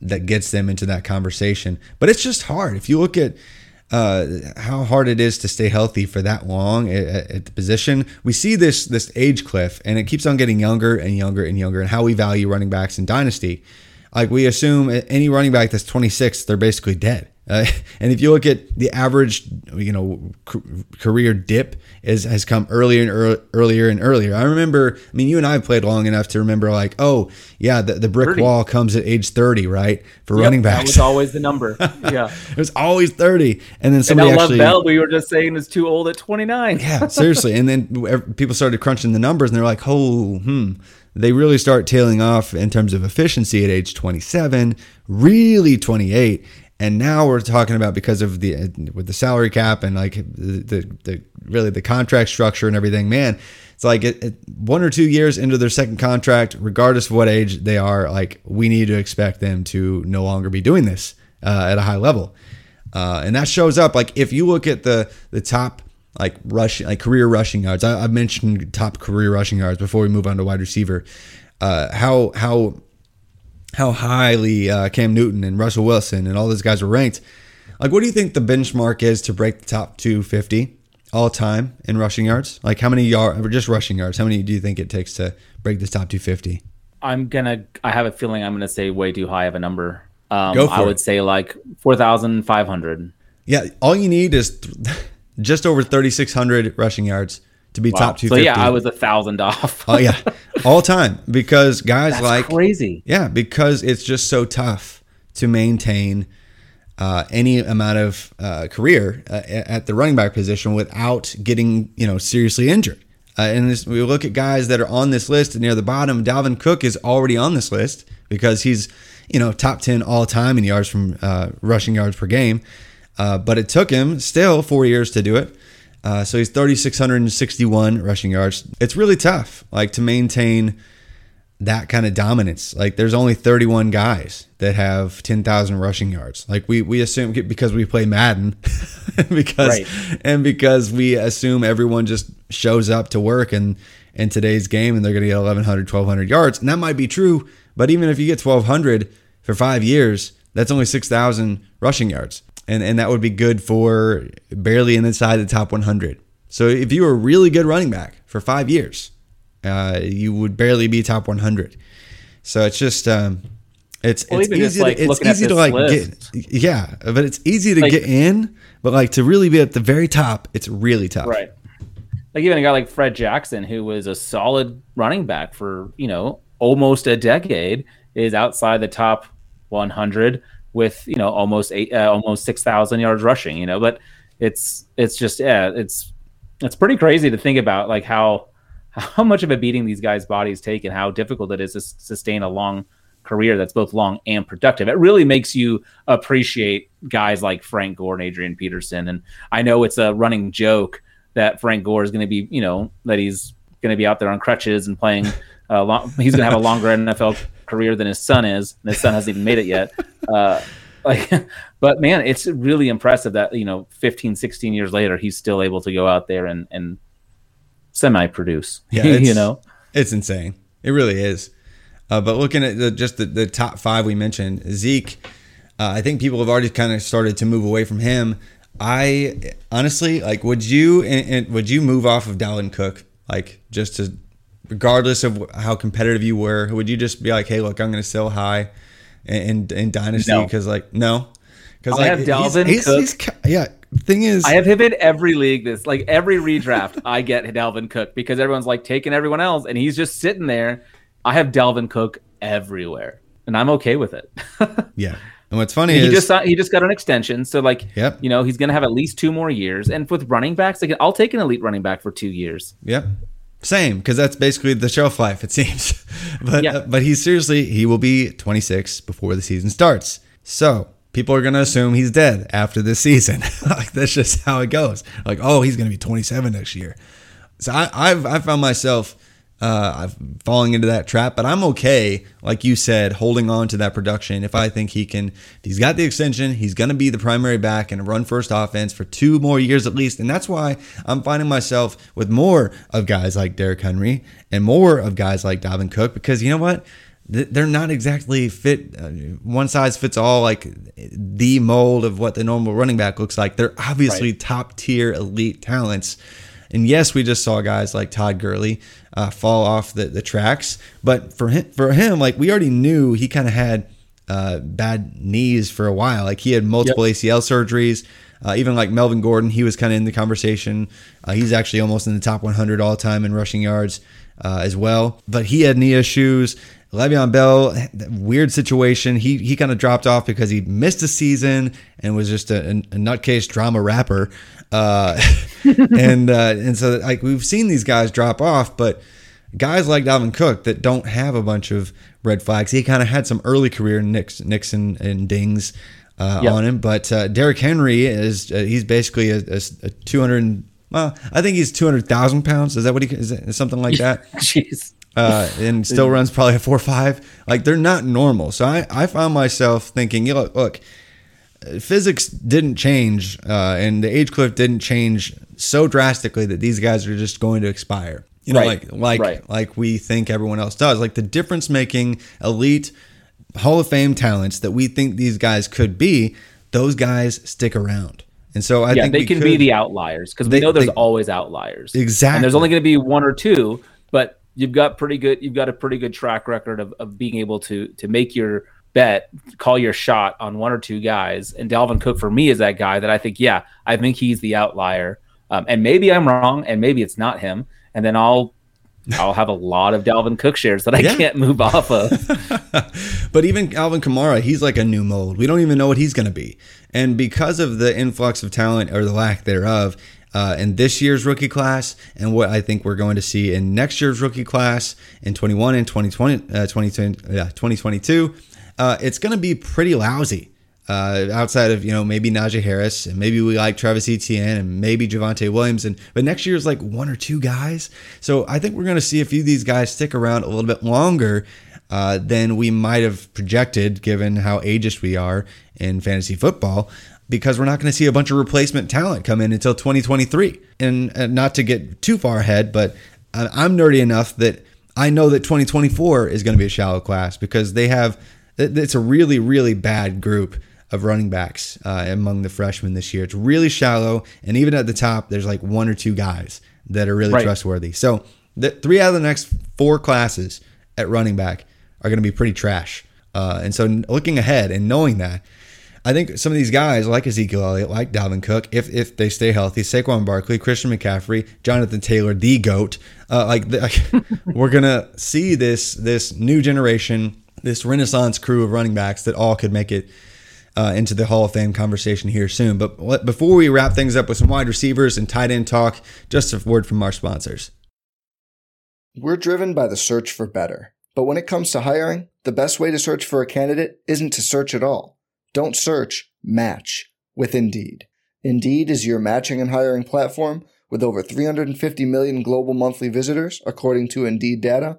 Speaker 3: that gets them into that conversation. But it's just hard if you look at uh, how hard it is to stay healthy for that long at, at the position. We see this this age cliff, and it keeps on getting younger and younger and younger. And how we value running backs in dynasty, like we assume any running back that's 26, they're basically dead. Uh, and if you look at the average, you know, career dip is has come earlier and ear- earlier and earlier. I remember. I mean, you and I have played long enough to remember, like, oh yeah, the, the brick
Speaker 4: 30.
Speaker 3: wall comes at age 30, right, for
Speaker 4: Yep,
Speaker 3: running backs, That
Speaker 4: was always the number. Yeah.
Speaker 3: it was always 30, and then
Speaker 4: and
Speaker 3: somebody
Speaker 4: now Love
Speaker 3: actually.
Speaker 4: Bell, we were just saying, is too old at 29.
Speaker 3: Yeah, seriously. And then people started crunching the numbers and they're like, oh, hmm. They really start tailing off in terms of efficiency at age 27, really 28. And now we're talking about because of the with the salary cap and like the the, the really the contract structure and everything, man. It's like it, it, one or two years into their second contract, regardless of what age they are, like we need to expect them to no longer be doing this uh, at a high level. Uh, and that shows up like if you look at the the top like rushing like career rushing yards. I, I mentioned top career rushing yards before we move on to wide receiver. Uh, how how how highly uh, Cam Newton and Russell Wilson and all those guys are ranked. Like, what do you think the benchmark is to break the top 250 all time in rushing yards? Like, how many yards, or just rushing yards? How many do you think it takes to break the top 250?
Speaker 4: I'm gonna. I have a feeling I'm gonna say way too high of a number. Um,
Speaker 3: Go for
Speaker 4: I
Speaker 3: it.
Speaker 4: would say like four thousand five hundred.
Speaker 3: Yeah, all you need is th- just over 3,600 rushing yards to be top
Speaker 4: So yeah, I was a thousand off.
Speaker 3: oh yeah, all time because guys
Speaker 4: That's
Speaker 3: like
Speaker 4: crazy.
Speaker 3: Yeah, because it's just so tough to maintain uh, any amount of uh, career uh, at the running back position without getting you know seriously injured. Uh, and this, we look at guys that are on this list near the bottom. Dalvin Cook is already on this list because he's you know top ten all time in yards from uh, rushing yards per game. Uh, but it took him still four years to do it. Uh, so he's 3,661 rushing yards. It's really tough, like to maintain that kind of dominance. Like there's only 31 guys that have 10,000 rushing yards. Like we we assume because we play Madden because
Speaker 4: Right.
Speaker 3: and because we assume everyone just shows up to work and in today's game and they're going to get 1100 1200 yards. And that might be true, but even if you get 1200 for 5 years, that's only 6000 rushing yards. And and that would be good for barely inside the top 100. So if you were a really good running back for 5 years, uh, you would barely be top 100. So it's just um, it's
Speaker 4: Well,
Speaker 3: it's easy
Speaker 4: like,
Speaker 3: to, it's easy to like
Speaker 4: list.
Speaker 3: get yeah, but it's easy to
Speaker 4: Like-
Speaker 3: get in, but like to really be at the very top, it's really tough.
Speaker 4: Right. Like even a guy like Fred Jackson, who was a solid running back for you know almost a decade, is outside the top 100 with you know almost eight, uh, almost 6,000 yards rushing. You know, but it's it's just yeah, it's it's pretty crazy to think about like how how much of a beating these guys' bodies take and how difficult it is to sustain a long career that's both long and productive. It really makes you appreciate guys like Frank Gore and Adrian Peterson. And I know it's a running joke that Frank Gore is going to be, you know, that he's going to be out there on crutches and playing. Uh, long, he's going to have a longer NFL career than his son is. And his son hasn't even made it yet. Uh, like, but man, it's really impressive that you know, 15, 16 years later, he's still able to go out there and and semi-produce.
Speaker 3: Yeah,
Speaker 4: you know.
Speaker 3: It's insane. It really is. Uh, but looking at the, just the, the top five we mentioned, Zeke, uh, I think people have already kind of started to move away from him. I honestly like. Would you and, and would you move off of Dalvin Cook like just to, regardless of how competitive you were, would you just be like, hey, look, I'm going to sell high in in dynasty
Speaker 4: No.
Speaker 3: because like no, because
Speaker 4: I
Speaker 3: like
Speaker 4: have Dalvin
Speaker 3: he's,
Speaker 4: Cook.
Speaker 3: he's, he's, yeah. Thing is,
Speaker 4: I have him in every league. This like every redraft, I get Dalvin Cook because everyone's like taking everyone else, and he's just sitting there. I have Dalvin Cook everywhere, and I'm okay with it.
Speaker 3: yeah. And what's funny
Speaker 4: he
Speaker 3: is
Speaker 4: just he just got an extension, so like
Speaker 3: Yep.
Speaker 4: you know he's gonna have at least two more years. And with running backs, like I'll take an elite running back for two years.
Speaker 3: Yep. Same, because that's basically the shelf life, it seems. but
Speaker 4: Yeah.
Speaker 3: uh, but he's seriously, he will be 26 before the season starts. So people are going to assume he's dead after this season. like that's just how it goes. Like, oh, he's going to be 27 next year. So I, I've I found myself uh, I'm falling into that trap, but I'm okay, like you said, holding on to that production. If I think he can, he's got the extension, he's going to be the primary back and run first offense for two more years at least, and that's why I'm finding myself with more of guys like Derrick Henry and more of guys like Dalvin Cook because you know what. They're not exactly fit, uh, one size fits all, like the mold of what the normal running back looks like. They're obviously top tier elite talents. And yes, we just saw guys like Todd Gurley uh, fall off the, the tracks, but for him, for him, like we already knew he kind of had uh, bad knees for a while. Like he had multiple ACL surgeries. Uh, even like Melvin Gordon, he was kind of in the conversation. Uh, he's actually almost in the top 100 all time in rushing yards uh, as well. But he had knee issues. Le'Veon Bell, weird situation. He he kind of dropped off because he missed a season and was just a, a nutcase drama rapper. Uh, and uh, and so like we've seen these guys drop off, but guys like Dalvin Cook that don't have a bunch of red flags. He kind of had some early career nicks, nicks and, and dings uh,
Speaker 4: Yep.
Speaker 3: on him, but uh, Derrick Henry is uh, he's basically a, a, a 200. Well, I think he's 200,000 pounds. Is that what he is it something like that?
Speaker 4: Jeez.
Speaker 3: uh, and still runs probably a four five. Like they're not normal. So I, I found myself thinking, you know, look, uh, physics didn't change, uh, and the age cliff didn't change so drastically that these guys are just going to expire. You know,
Speaker 4: Right.
Speaker 3: like like
Speaker 4: Right.
Speaker 3: like we think everyone else does. Like the difference making elite Hall of Fame talents that we think these guys could be, those guys stick around. And so I
Speaker 4: yeah,
Speaker 3: think
Speaker 4: they can
Speaker 3: could-
Speaker 4: be the outliers because
Speaker 3: They-
Speaker 4: we know there's
Speaker 3: they-
Speaker 4: always outliers.
Speaker 3: Exactly.
Speaker 4: And there's only going to be one or two, but you've got pretty good. You've got a pretty good track record of, of being able to to make your bet, call your shot on one or two guys. And Dalvin Cook for me is that guy that I think, yeah, I think he's the outlier. Um, and maybe I'm wrong, and maybe it's not him. And then I'll I'll have a lot of Dalvin Cook shares that I
Speaker 3: Yeah.
Speaker 4: can't move off of.
Speaker 3: but even Alvin Kamara, he's like a new mold. We don't even know what he's going to be. And because of the influx of talent or the lack thereof uh, in this year's rookie class, and what I think we're going to see in next year's rookie class in 21 and 2020, uh, 2020, yeah, 2022, uh, it's going to be pretty lousy. Uh, outside of you know maybe Najee Harris and maybe we like Travis Etienne and maybe Javonte Williams and but next year is like one or two guys. So I think we're going to see a few of these guys stick around a little bit longer uh, than we might have projected, given how ageist we are in fantasy football, because we're not going to see a bunch of replacement talent come in until 2023. And uh, not to get too far ahead, but I- I'm nerdy enough that I know that 2024 is going to be a shallow class because they have it's a really really bad group of running backs uh, among the freshmen this year. It's really shallow, and even at the top, there's like one or two guys that are really
Speaker 4: Right.
Speaker 3: trustworthy. So the three out of the next four classes at running back are going to be pretty trash. Uh, and so looking ahead and knowing that, I think some of these guys like Ezekiel Elliott, like Dalvin Cook, if if they stay healthy, Saquon Barkley, Christian McCaffrey, Jonathan Taylor, the goat, uh, like the, we're gonna see this this new generation, this renaissance crew of running backs that all could make it uh, into the Hall of Fame conversation here soon. But before we wrap things up with some wide receivers and tight end talk, just a word from our sponsors.
Speaker 5: We're driven by the search for better. But when it comes to hiring, the best way to search for a candidate isn't to search at all. Don't search, match with Indeed. Indeed is your matching and hiring platform with over 350 million global monthly visitors, according to Indeed data,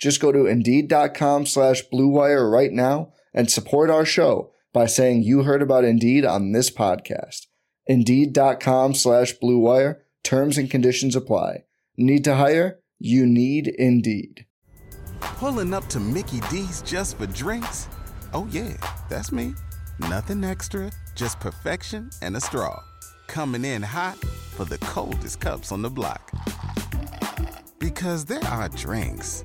Speaker 5: Just go to Indeed.com slash BlueWire right now and support our show by saying you heard about Indeed on this podcast. Indeed.com slash BlueWire. Terms and conditions apply. Need to hire? You need Indeed.
Speaker 6: Pulling up to Mickey D's just for drinks? Oh, yeah, that's me. Nothing extra, just perfection and a straw. Coming in hot for the coldest cups on the block. Because there are drinks,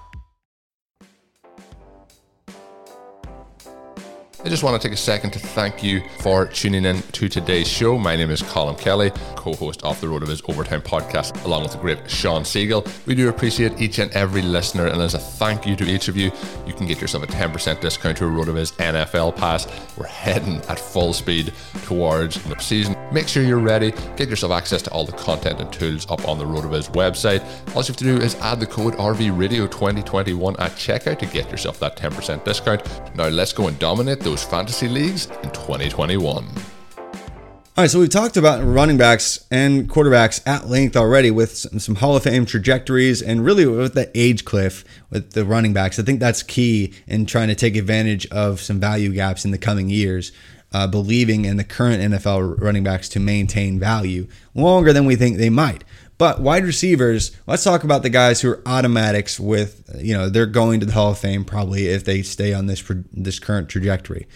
Speaker 7: I just want to take a second to thank you for tuning in to today's show. My name is Colin Kelly, co host of the RotoViz Overtime podcast, along with the great Shawn Siegele. We do appreciate each and every listener, and as a thank you to each of you, you can get yourself a 10% discount to a RotoViz NFL pass. We're heading at full speed towards the season. Make sure you're ready, get yourself access to all the content and tools up on the RotoViz website. All you have to do is add the code RVRadio2021 at checkout to get yourself that 10% discount. Now, let's go and dominate those fantasy leagues in 2021.
Speaker 3: All right, so we've talked about running backs and quarterbacks at length already with some, some, Hall of Fame trajectories and really with the age cliff with the running backs. I think that's key in trying to take advantage of some value gaps in the coming years, uh, believing in the current NFL running backs to maintain value longer than we think they might. But wide receivers, let's talk about the guys who are automatics with, you know, they're going to the Hall of Fame probably if they stay on this this current trajectory.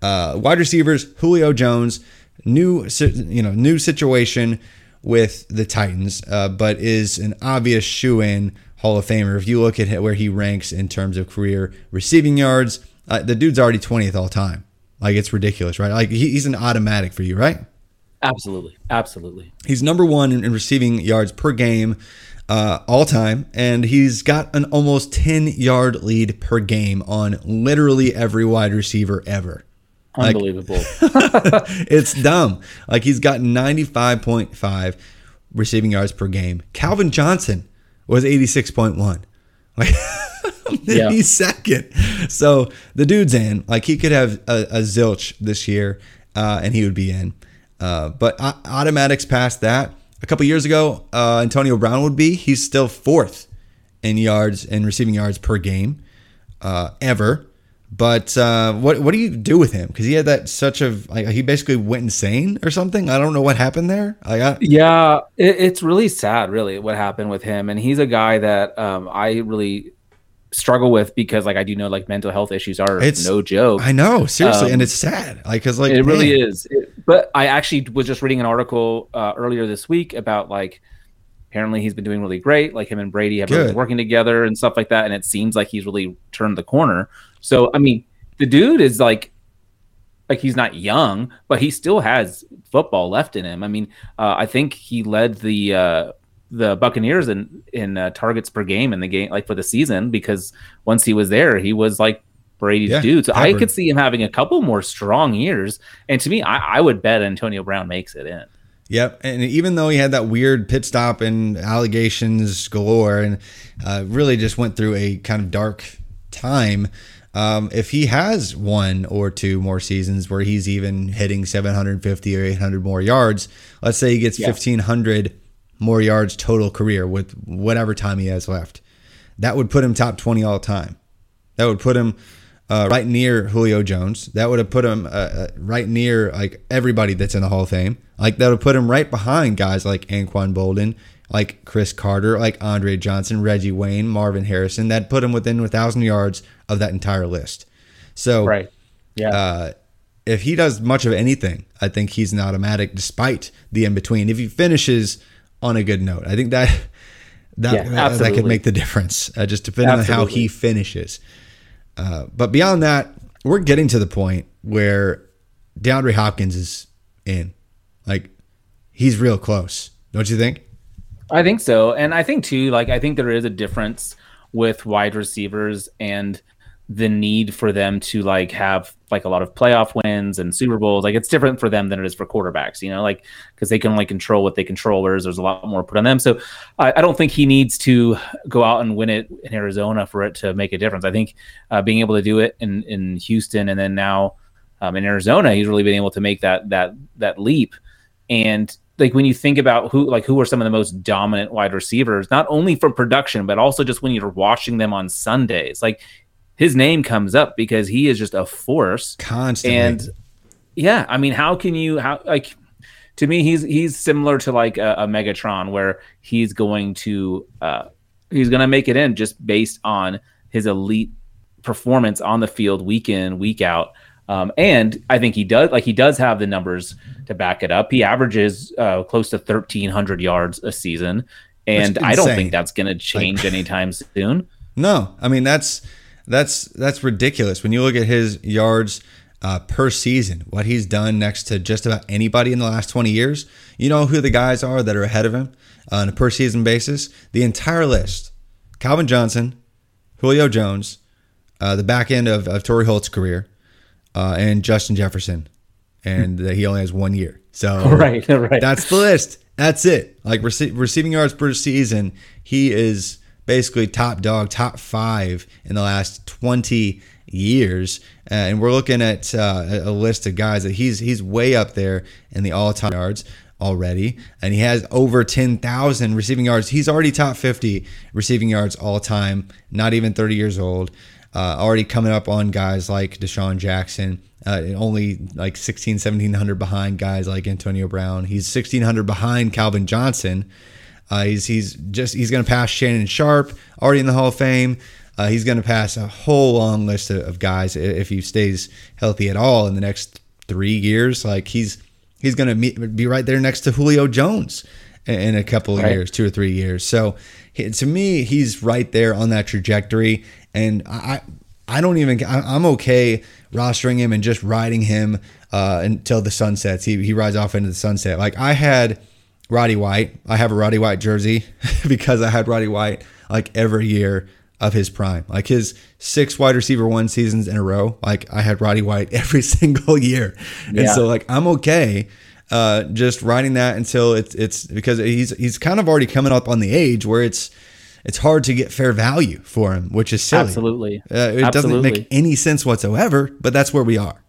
Speaker 3: Uh, wide receivers, Julio Jones new you know new situation with the Titans, uh, but is an obvious shoe in Hall of Famer. If you look at where he ranks in terms of career receiving yards, uh, the dude's already 20th all time. Like it's ridiculous, right? Like he's an automatic for you, right?
Speaker 4: Absolutely, absolutely.
Speaker 3: He's number one in, in receiving yards per game. Uh, all time, and he's got an almost 10 yard lead per game on literally every wide receiver ever.
Speaker 4: Unbelievable. Like,
Speaker 3: it's dumb. Like he's got 95.5 receiving yards per game. Calvin Johnson was 86.1. Like yeah. he's second. So the dude's in. Like he could have a, a zilch this year, uh, and he would be in. Uh, but automatics past that. A couple years ago, uh, Antonio Brown would be. He's still fourth in yards and receiving yards per game uh, ever. But uh, what what do you do with him? Because he had that such a like he basically went insane or something. I don't know what happened there. I got
Speaker 4: yeah, it, it's really sad, really, what happened with him. And he's a guy that um, I really struggle with because like I do know like mental health issues are it's, no joke.
Speaker 3: I know seriously, um, and it's sad. Like because like
Speaker 4: it man. really is. It, but I actually was just reading an article uh, earlier this week about like apparently he's been doing really great. Like him and Brady have been working together and stuff like that. And it seems like he's really turned the corner. So I mean, the dude is like like he's not young, but he still has football left in him. I mean, uh, I think he led the uh, the Buccaneers in in uh, targets per game in the game, like for the season, because once he was there, he was like Brady's yeah, dude. So I could see him having a couple more strong years. And to me, I, I would bet Antonio Brown makes it in.
Speaker 3: Yep, and even though he had that weird pit stop and allegations galore, and uh, really just went through a kind of dark time. Um, if he has one or two more seasons where he's even hitting 750 or 800 more yards, let's say he gets yeah. 1500 more yards total career with whatever time he has left, that would put him top 20 all time. That would put him uh, right near Julio Jones. That would have put him uh, uh, right near like everybody that's in the Hall of Fame. Like that would put him right behind guys like Anquan Boldin, like Cris Carter, like Andre Johnson, Reggie Wayne, Marvin Harrison. That put him within a thousand yards of that entire list. So,
Speaker 4: right, yeah.
Speaker 3: Uh, if he does much of anything, I think he's an automatic, despite the in between. If he finishes on a good note, I think that that yeah, that, that could make the difference. Uh, just depending absolutely. on how he finishes. Uh, but beyond that, we're getting to the point where DeAndre Hopkins is in. Like he's real close, don't you think?
Speaker 4: I think so, and I think too. Like I think there is a difference with wide receivers and the need for them to like have like a lot of playoff wins and Super Bowls. Like it's different for them than it is for quarterbacks, you know, like because they can only control what they control, whereas there's a lot more put on them. So I, I, don't think he needs to go out and win it in Arizona for it to make a difference. I think uh, being able to do it in in Houston and then now um, in Arizona, he's really been able to make that that that leap. And like when you think about who like who are some of the most dominant wide receivers, not only for production but also just when you're watching them on Sundays, like his name comes up because he is just a force
Speaker 3: constantly.
Speaker 4: And yeah, I mean, how can you how like to me he's he's similar to like a, a Megatron where he's going to uh he's going to make it in just based on his elite performance on the field week in week out. Um, and I think he does like he does have the numbers to back it up. He averages uh, close to 1,300 yards a season, and I don't think that's going to change like, anytime soon.
Speaker 3: No, I mean that's that's that's ridiculous. When you look at his yards uh, per season, what he's done next to just about anybody in the last 20 years, you know who the guys are that are ahead of him on a per season basis? The entire list: Calvin Johnson, Julio Jones, uh, the back end of, of Torry Holt's career, uh, and Justin Jefferson, and he only has one year. So
Speaker 4: right, right.
Speaker 3: That's the list. That's it. Like rece- receiving yards per season, he is basically top dog, top five in the last 20 years. Uh, and we're looking at uh, a list of guys that he's he's way up there in the all-time yards already, and he has over 10,000 receiving yards. He's already top 50 receiving yards all time. Not even 30 years old. Uh, already coming up on guys like DeSean Jackson. Uh, only like 16, 1700 behind guys like Antonio Brown. He's 1600 behind Calvin Johnson. Uh, he's he's just he's going to pass Shannon Sharpe, already in the Hall of Fame. Uh, he's going to pass a whole long list of, of, guys if he stays healthy at all in the next three years. Like he's he's going to be right there next to Julio Jones in, in a couple of right. years, two or three years. So to me, he's right there on that trajectory, and I I don't even I'm okay rostering him and just riding him uh, until the sun sets. He he rides off into the sunset. Like I had Roddy White. I have a Roddy White jersey because I had Roddy White like every year of his prime. Like his six wide receiver one seasons in a row, like I had Roddy White every single year. And yeah. so like I'm okay uh, just riding that until it's it's because he's he's kind of already coming up on the age where it's it's hard to get fair value for him, which is silly.
Speaker 4: Absolutely.
Speaker 3: Uh, it Absolutely. doesn't make any sense whatsoever, but that's where we are.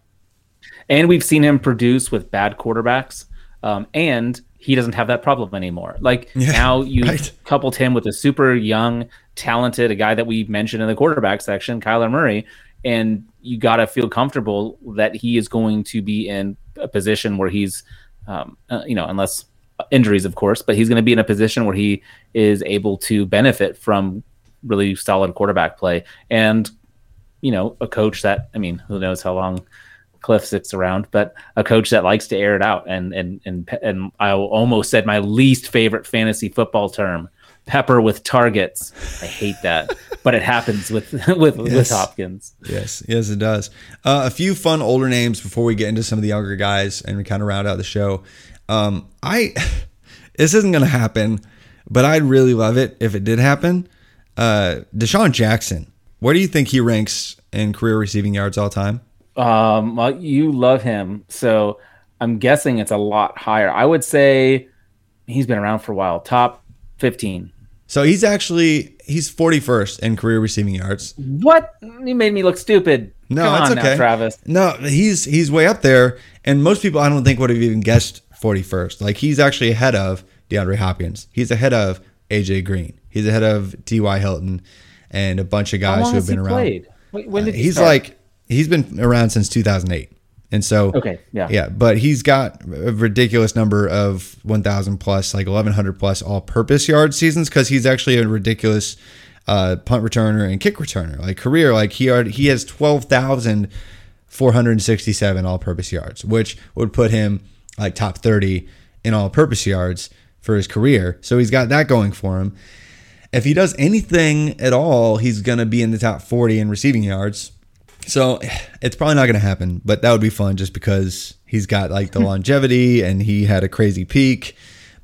Speaker 4: And we've seen him produce with bad quarterbacks. Um, and he doesn't have that problem anymore. Like yeah, now you right. coupled him with a super young, talented, a guy that we mentioned in the quarterback section, Kyler Murray, and you got to feel comfortable that he is going to be in a position where he's, um, uh, you know, unless injuries, of course, but he's going to be in a position where he is able to benefit from really solid quarterback play and, you know, a coach that, I mean, who knows how long Cliff sits around, but a coach that likes to air it out. And and and and I almost said my least favorite fantasy football term, pepper with targets. I hate that, but it happens with with yes. with Hopkins.
Speaker 3: Yes, yes, it does. Uh, a few fun older names before we get into some of the younger guys and we kind of round out the show. Um, I this isn't going to happen, but I'd really love it if it did happen. Uh, DeSean Jackson, where do you think he ranks in career receiving yards all time?
Speaker 4: Um, well, you love him, so I'm guessing it's a lot higher. I would say he's been around for a while. Top 15.
Speaker 3: So he's actually he's 41st in career receiving yards.
Speaker 4: What? You made me look stupid.
Speaker 3: No,
Speaker 4: Come
Speaker 3: that's okay,
Speaker 4: now, Travis.
Speaker 3: No, he's he's way up there, and most people I don't think would have even guessed 41st. Like he's actually ahead of DeAndre Hopkins. He's ahead of AJ Green. He's ahead of T.Y. Hilton, and a bunch of guys who have been around. Played?
Speaker 4: When did
Speaker 3: uh, he he's
Speaker 4: start?
Speaker 3: like he's been around since 2008. And so,
Speaker 4: okay, yeah,
Speaker 3: yeah, but he's got a ridiculous number of 1,000 plus, like 1,100 plus all-purpose yard seasons because he's actually a ridiculous uh, punt returner and kick returner. Like career, like he already, he has 12,467 all-purpose yards, which would put him like top 30 in all-purpose yards for his career. So he's got that going for him. If he does anything at all, he's going to be in the top 40 in receiving yards so it's probably not going to happen, but that would be fun just because he's got like the longevity and he had a crazy peak.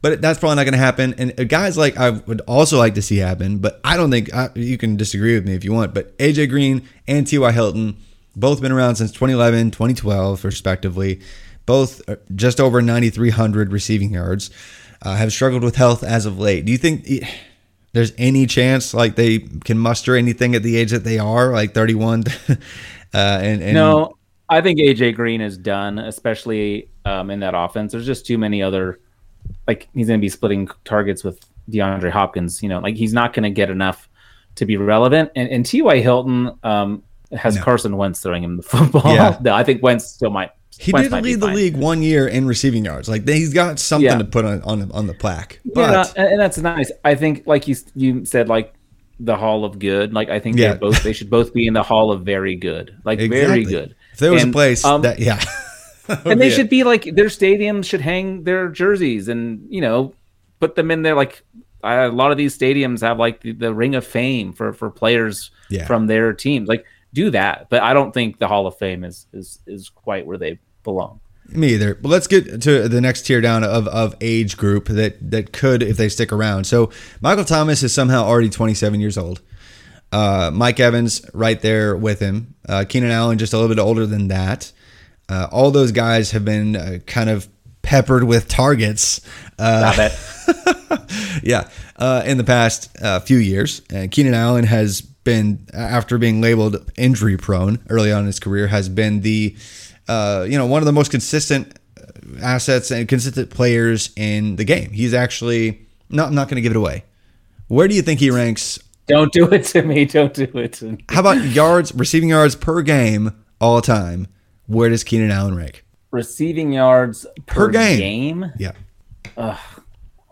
Speaker 3: but that's probably not going to happen. And uh, guys like I would also like to see happen, but I don't think I, you can disagree with me if you want. But AJ Green and T.Y. Hilton, both been around since 2011, 2012, respectively. Both uh, just over 9,300 receiving yards. Uh, have struggled with health as of late. Do you think there's any chance like they can muster anything at the age that they are, like 31? uh, and, and
Speaker 4: no, I think AJ Green is done, especially um, in that offense. There's just too many other like he's going to be splitting targets with DeAndre Hopkins. You know, like he's not going to get enough to be relevant. And, and T.Y. Hilton um, has no. Carson Wentz throwing him the football. Yeah. no, I think Wentz still might.
Speaker 3: He
Speaker 4: Wentz
Speaker 3: did lead the league one year in receiving yards. Like he's got something yeah. to put on, on on the plaque. But
Speaker 4: yeah, and that's nice. I think, like you you said, like the Hall of Good. Like I think yeah. they both they should both be in the Hall of Very Good. Like exactly. very good.
Speaker 3: If there was and, a place um, that yeah.
Speaker 4: and they should be like their stadiums should hang their jerseys and you know put them in there like a lot of these stadiums have like the, the ring of fame for for players yeah. from their teams like do that but i don't think the hall of fame is is is quite where they belong.
Speaker 3: Me either. But let's get to the next tier down of, of age group that that could if they stick around. So michael thomas is somehow already 27 years old. Uh, mike evans right there with him. Uh, keenan allen just a little bit older than that. Uh, all those guys have been uh, kind of peppered with targets.
Speaker 4: Uh,
Speaker 3: yeah, uh, in the past uh, few years, uh, Keenan Allen has been, after being labeled injury prone early on in his career, has been the, uh, you know, one of the most consistent assets and consistent players in the game. He's actually, no, I'm not going to give it away. Where do you think he ranks?
Speaker 4: Don't do it to me. Don't do it to me.
Speaker 3: How about yards, receiving yards per game all time? Where does Keenan Allen rank?
Speaker 4: Receiving yards per,
Speaker 3: per game.
Speaker 4: game.
Speaker 3: Yeah.
Speaker 4: Ugh,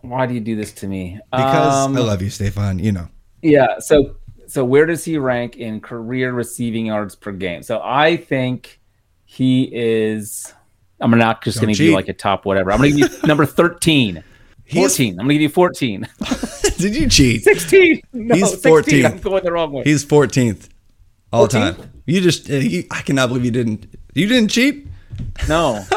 Speaker 4: why do you do this to me?
Speaker 3: Because um, I love you, Stefan. You know.
Speaker 4: Yeah. So so where does he rank in career receiving yards per game? So I think he is. I'm not just going to give you like a top whatever. I'm going to give you number 13. 14. I'm going to give you 14.
Speaker 3: Did you cheat?
Speaker 4: 16. No,
Speaker 3: He's 14.
Speaker 4: I'm going the wrong way.
Speaker 3: He's 14th all 14th? time. You just, uh, you, I cannot believe you didn't. You didn't cheat?
Speaker 4: No.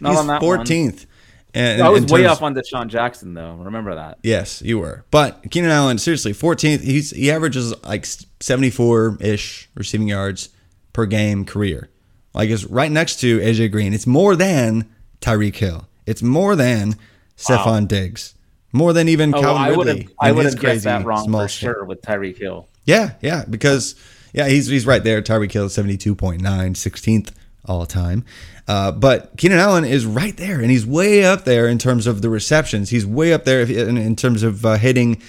Speaker 3: Not He's on that 14th.
Speaker 4: And, I was way terms, off on DeSean Jackson though. Remember that?
Speaker 3: Yes, you were. But Keenan Allen, seriously, 14th. He's he averages like 74 ish receiving yards per game career. Like it's right next to AJ Green. It's more than Tyreek Hill. It's more than Stefon wow. Diggs. More than even oh, Calvin
Speaker 4: I
Speaker 3: Ridley.
Speaker 4: I would have guessed that wrong for sure with Tyreek Hill.
Speaker 3: Yeah, yeah, because yeah, he's he's right there. Tyreek Hill 72.9, 16th all time. Uh, but Keenan Allen is right there, and he's way up there in terms of the receptions. He's way up there in, in terms of uh, hitting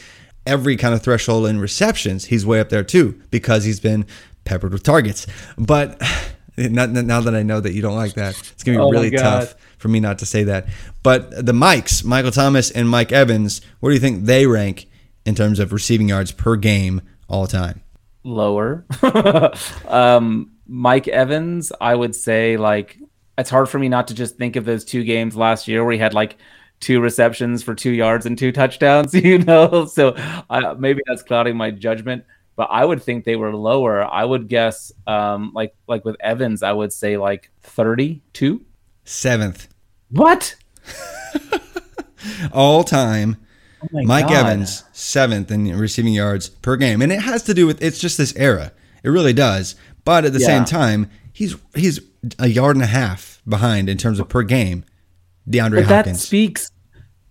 Speaker 3: every kind of threshold in receptions. He's way up there too because he's been peppered with targets. But not, now that I know that you don't like that, it's gonna be oh really tough for me not to say that. But the Mikes, Michael Thomas and Mike Evans, where do you think they rank in terms of receiving yards per game all time?
Speaker 4: Lower. um, Mike Evans, I would say like it's hard for me not to just think of those two games last year where he had like two receptions for two yards and two touchdowns, you know? So uh, maybe that's clouding my judgment, but I would think they were lower. I would guess, um, like, like with Evans, I would say like 32.
Speaker 3: Seventh.
Speaker 4: What?
Speaker 3: All time. Oh Mike God. Evans, seventh in receiving yards per game. And it has to do with, it's just this era. It really does. But at the yeah. same time, he's he's a yard and a half behind in terms of per game. DeAndre
Speaker 4: but
Speaker 3: Hopkins.
Speaker 4: That speaks.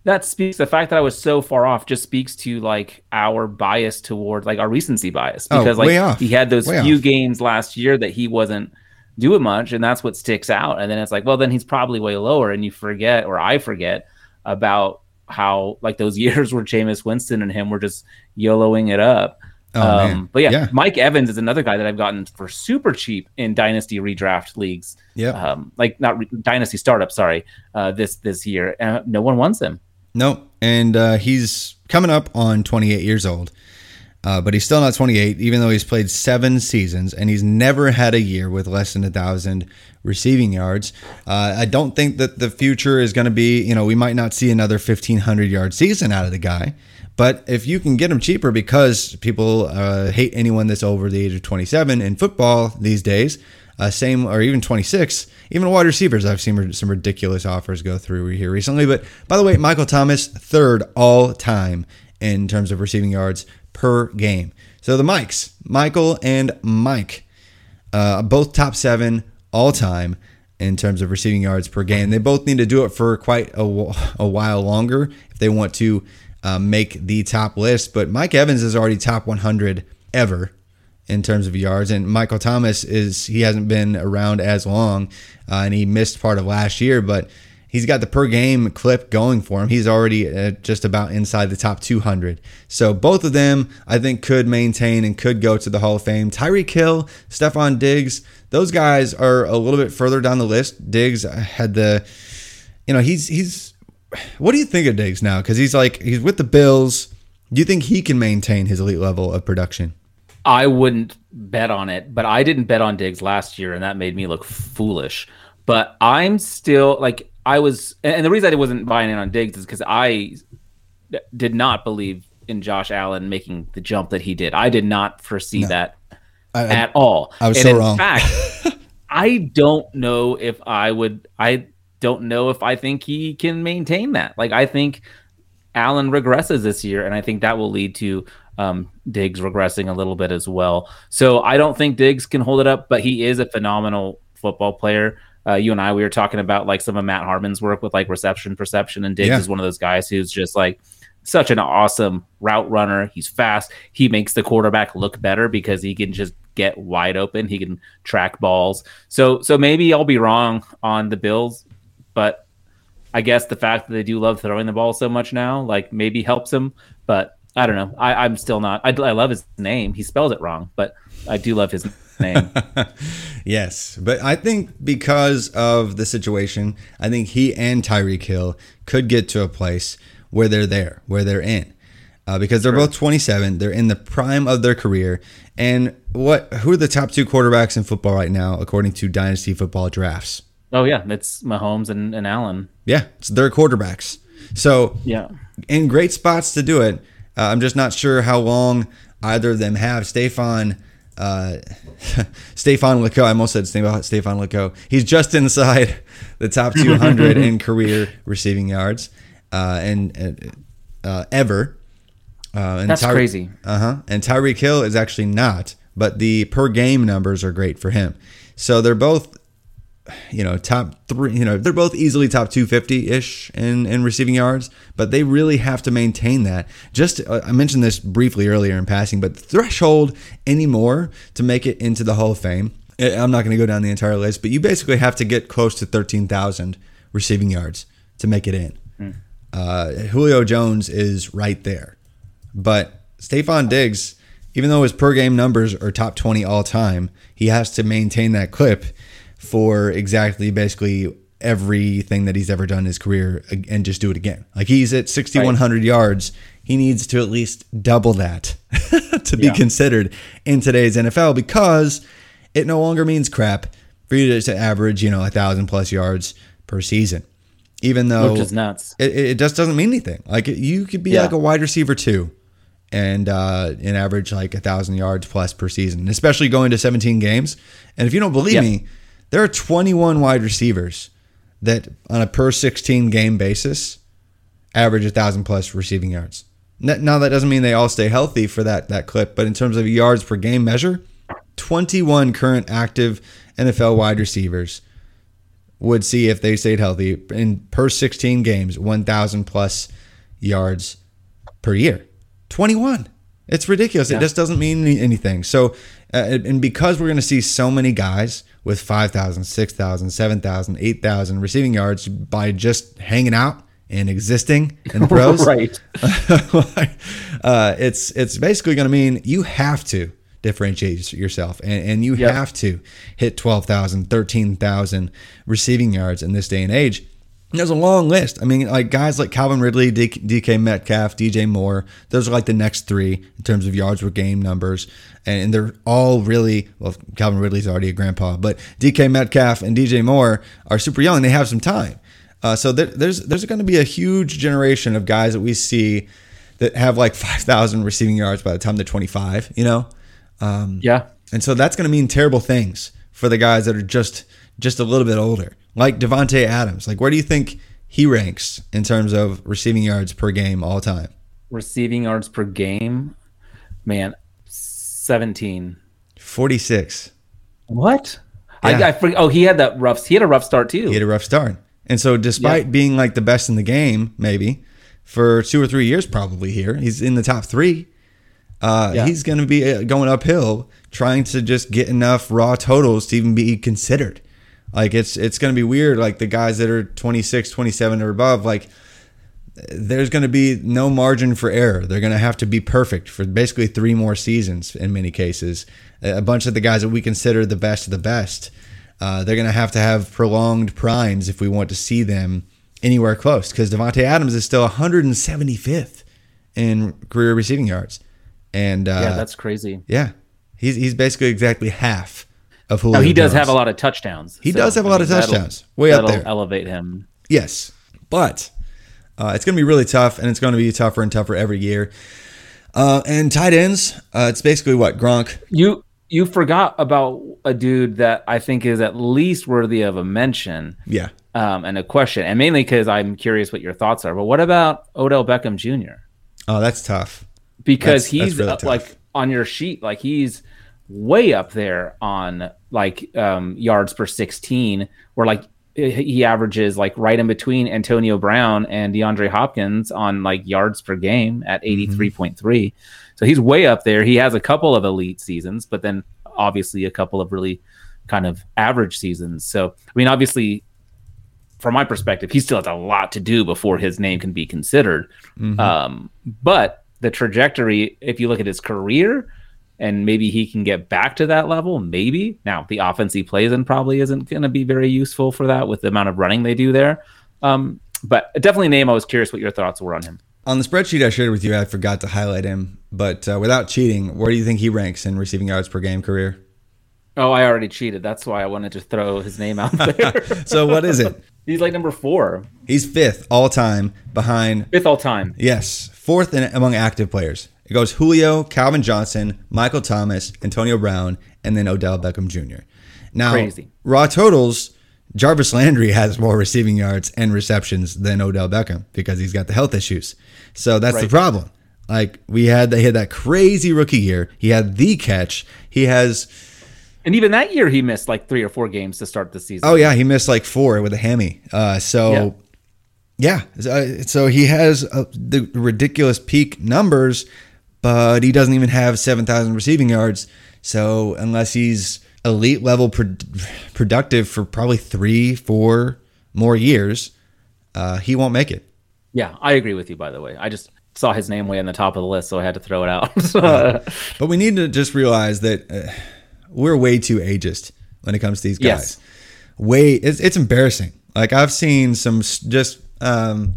Speaker 4: That speaks. The fact that I was so far off just speaks to like our bias towards like our recency bias
Speaker 3: oh,
Speaker 4: because
Speaker 3: oh,
Speaker 4: like he had those
Speaker 3: way
Speaker 4: few
Speaker 3: off.
Speaker 4: games last year that he wasn't doing much, and that's what sticks out. And then it's like, well, then he's probably way lower, and you forget, or I forget about how like those years where Jameis Winston and him were just YOLOing it up. Oh, um, but yeah, yeah, Mike Evans is another guy that I've gotten for super cheap in dynasty redraft leagues.
Speaker 3: Yeah,
Speaker 4: um, like not re- dynasty startup. Sorry, uh, this this year, uh, no one wants him.
Speaker 3: No, and uh, he's coming up on 28 years old, uh, but he's still not 28, even though he's played seven seasons and he's never had a year with less than a thousand receiving yards. Uh, I don't think that the future is going to be. You know, we might not see another 1500 yard season out of the guy. But if you can get them cheaper because people uh, hate anyone that's over the age of 27 in football these days, Uh, same or even 26. Even wide receivers, I've seen some ridiculous offers go through here recently. But by the way, Michael Thomas third all time in terms of receiving yards per game. So the Mikes, Michael and Mike, uh, both top seven all time in terms of receiving yards per game. They both need to do it for quite a, a while longer if they want to uh, make the top list. But Mike Evans is already top 100 ever in terms of yards, and Michael Thomas is he hasn't been around as long, uh, and he missed part of last year, but he's got the per game clip going for him. He's already uh, just about inside the top 200. So both of them, I think, could maintain and could go to the Hall of Fame. Tyreek Hill, Stefon Diggs, those guys are a little bit further down the list. Diggs had the, you know, he's he's. What do you think of Diggs now? Because he's like he's with the Bills. Do you think he can maintain his elite level of production?
Speaker 4: I wouldn't bet on it, but I didn't bet on Diggs last year, and that made me look foolish. But I'm still like I was, and the reason I wasn't buying in on Diggs is because I did not believe in Josh Allen making the jump that he did. I did not foresee no. that I, at all.
Speaker 3: I was
Speaker 4: and
Speaker 3: so
Speaker 4: in
Speaker 3: wrong.
Speaker 4: fact, I don't know if I would. I don't know if I think he can maintain that. Like I think Allen regresses this year, and I think that will lead to um, Diggs regressing a little bit as well. So I don't think Diggs can hold it up, but he is a phenomenal football player uh, you and I we were talking about like some of Matt Harmon's work with like reception perception, and Diggs yeah. is one of those guys who's just like such an awesome route runner. He's fast. He makes the quarterback look better because he can just get wide open. He can track balls. So so maybe I'll be wrong on the Bills, but I guess the fact that they do love throwing the ball so much now, like maybe helps him. But I don't know. I, I'm still not. I, I love his name. He spells it wrong, but I do love his name.
Speaker 3: yes, but I think because of the situation, I think he and Tyreek Hill could get to a place where they're there, where they're in. Uh, because they're sure. both 27, they're in the prime of their career. And what? Who are the top two quarterbacks in football right now, according to Dynasty Football Drafts?
Speaker 4: Oh yeah, it's Mahomes and, and Allen.
Speaker 3: Yeah, it's their quarterbacks. So
Speaker 4: yeah,
Speaker 3: in great spots to do it. Uh, I'm just not sure how long either of them have. Stefan uh, Stefan Leco. I almost said Stefan Leco. He's just inside the top 200 in career receiving yards uh, and uh, ever.
Speaker 4: Uh, and That's Ty- crazy.
Speaker 3: Uh huh. And Tyreek Hill is actually not, but the per game numbers are great for him. So they're both you know, top three, you know, they're both easily top 250 ish in, in receiving yards, but they really have to maintain that. Just, uh, I mentioned this briefly earlier in passing, but the threshold anymore to make it into the Hall of Fame, I'm not going to go down the entire list, but you basically have to get close to 13,000 receiving yards to make it in. Mm. Uh, Julio Jones is right there. But Stefon Diggs, even though his per game numbers are top 20 all time, he has to maintain that clip for exactly basically everything that he's ever done in his career and just do it again. Like he's at 6,100 right. yards. He needs to at least double that to be yeah. considered in today's NFL because it no longer means crap for you to average, you know, a thousand plus yards per season. Even though
Speaker 4: Which is nuts.
Speaker 3: It, it just doesn't mean anything. Like you could be yeah. like a wide receiver too and uh, an average like a thousand yards plus per season, especially going to 17 games. And if you don't believe yeah. me, there are 21 wide receivers that, on a per 16 game basis, average a thousand plus receiving yards. Now that doesn't mean they all stay healthy for that that clip, but in terms of yards per game measure, 21 current active NFL wide receivers would see if they stayed healthy in per 16 games 1000 plus yards per year. 21. It's ridiculous. Yeah. It just doesn't mean anything. So uh, and because we're going to see so many guys with 5,000, 6,000, 7,000, 8,000 receiving yards by just hanging out and existing in the pros,
Speaker 4: right?
Speaker 3: uh, it's it's basically going to mean you have to differentiate yourself and, and you yep. have to hit 12,000, 13,000 receiving yards in this day and age. There's a long list. I mean, like guys like Calvin Ridley, DK Metcalf, DJ Moore. Those are like the next three in terms of yards per game numbers, and they're all really well. Calvin Ridley's already a grandpa, but DK Metcalf and DJ Moore are super young. They have some time, uh, so there, there's there's going to be a huge generation of guys that we see that have like 5,000 receiving yards by the time they're 25. You know,
Speaker 4: um, yeah,
Speaker 3: and so that's going to mean terrible things for the guys that are just just a little bit older, like Davante Adams. Like, where do you think he ranks in terms of receiving yards per game all time?
Speaker 4: Receiving yards per game, man, seventeen.
Speaker 3: Forty six.
Speaker 4: What?
Speaker 3: Yeah.
Speaker 4: I, I forget, oh, he had that rough. He had a rough start too.
Speaker 3: He had a rough start, and so despite
Speaker 4: Yeah.
Speaker 3: being like the best in the game, maybe for two or three years, probably here he's in the top three. Uh,
Speaker 4: Yeah.
Speaker 3: He's going to be uh, going uphill, trying to just get enough raw totals to even be considered. Like it's it's going to be weird. Like the guys that are 26, 27 or above, like there's going to be no margin for error. They're going to have to be perfect for basically three more seasons in many cases. A bunch of the guys that we consider the best of the best, uh, they're going to have to have prolonged primes if we want to see them anywhere close. Because Davante Adams is still 175th in career receiving yards, and uh,
Speaker 4: yeah, that's crazy.
Speaker 3: yeah, he's he's basically exactly half of Julio.
Speaker 4: Now he does
Speaker 3: Jones.
Speaker 4: have a lot of touchdowns.
Speaker 3: He does have a lot of
Speaker 4: that'll-
Speaker 3: touchdowns. Way up there.
Speaker 4: Elevate him.
Speaker 3: Yes, but uh, it's going to be really tough, and it's going to be tougher and tougher every year. Uh, and tight ends, uh, it's basically what Gronk.
Speaker 4: You you forgot about a dude that I think is at least worthy of a mention
Speaker 3: Yeah,
Speaker 4: um, and a question, and mainly because I'm curious what your thoughts are. But what about Odell Beckham Jr.
Speaker 3: oh, that's tough.
Speaker 4: because
Speaker 3: That's-
Speaker 4: he's
Speaker 3: that's really
Speaker 4: uh,
Speaker 3: tough.
Speaker 4: like on your sheet, like he's way up there on like um, yards per 16, where like he averages like right in between Antonio Brown and DeAndre Hopkins on like yards per game at
Speaker 3: Mm-hmm.
Speaker 4: 83.3. So he's way up there. He has a couple of elite seasons, but then obviously a couple of really kind of average seasons. So I mean, obviously from my perspective, he still has a lot to do before his name can be considered. Um, but the trajectory, if you look at his career, and maybe he can get back to that level, maybe. Now, the offense he plays in probably isn't going to be very useful for that with the amount of running they do there. Um, but definitely name. I was curious what your thoughts were on him.
Speaker 3: On the spreadsheet I shared with you, I forgot to highlight him, but uh, without cheating, where do you think he ranks in receiving yards per game career?
Speaker 4: Oh, I already cheated. That's why I wanted to throw his name out there.
Speaker 3: So what is it?
Speaker 4: He's like number four,
Speaker 3: He's fifth all time behind
Speaker 4: fifth all time.
Speaker 3: Yes, fourth in, among active players. It goes Julio, Calvin Johnson, Michael Thomas, Antonio Brown, and then Odell Beckham Jr. Now,
Speaker 4: Crazy.
Speaker 3: raw totals, Jarvis Landry has more receiving yards and receptions than Odell Beckham because he's got the health issues. So that's the problem. Like we had, they had that crazy rookie year. He had the catch. He has.
Speaker 4: And even that year, he missed like three or four games to start the season.
Speaker 3: Oh yeah, he missed like four with a hammy. Uh, so yeah, so, so he has uh, the ridiculous peak numbers, but he doesn't even have seven thousand receiving yards. So unless he's elite level pro- productive for probably three, four more years, uh, he won't make it.
Speaker 4: Yeah, I agree with you. By the way, I just saw his name way on the top of the list, so I had to throw it out.
Speaker 3: But we need to just realize that uh, we're way too ageist when it comes to these guys.
Speaker 4: Yes.
Speaker 3: Way, it's, it's embarrassing. Like I've seen some just, um,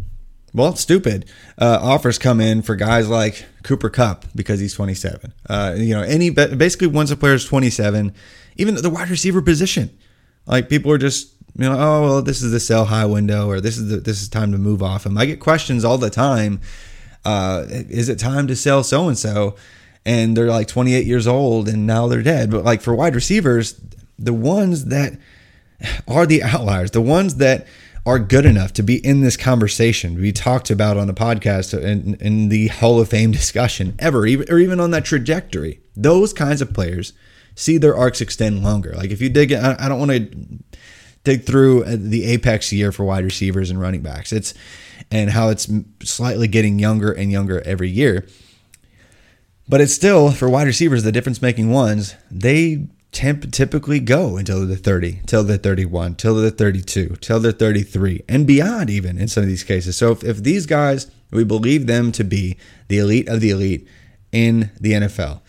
Speaker 3: well, stupid uh, offers come in for guys like Cooper Kupp because he's 27. Uh, you know, any basically once a player is 27, even the wide receiver position, like people are just you know, oh well, this is the sell high window, or this is the this is time to move off him. I get questions all the time. Uh, is it time to sell so and so? And they're like 28 years old and now they're dead. But like for wide receivers, the ones that are the outliers, the ones that are good enough to be in this conversation, we talked about on the podcast in, in the Hall of Fame discussion ever, or even on that trajectory. Those kinds of players see their arcs extend longer. Like if you dig, I, I don't want to dig through uh, the apex year for wide receivers and running backs. It's and how it's slightly getting younger and younger every year. But it's still for wide receivers, the difference making ones, they temp- typically go until they're 30, till they're 31, till they're 32, till they're 33, and beyond, even in some of these cases. So if, if these guys, we believe them to be the elite of the elite in the NFL,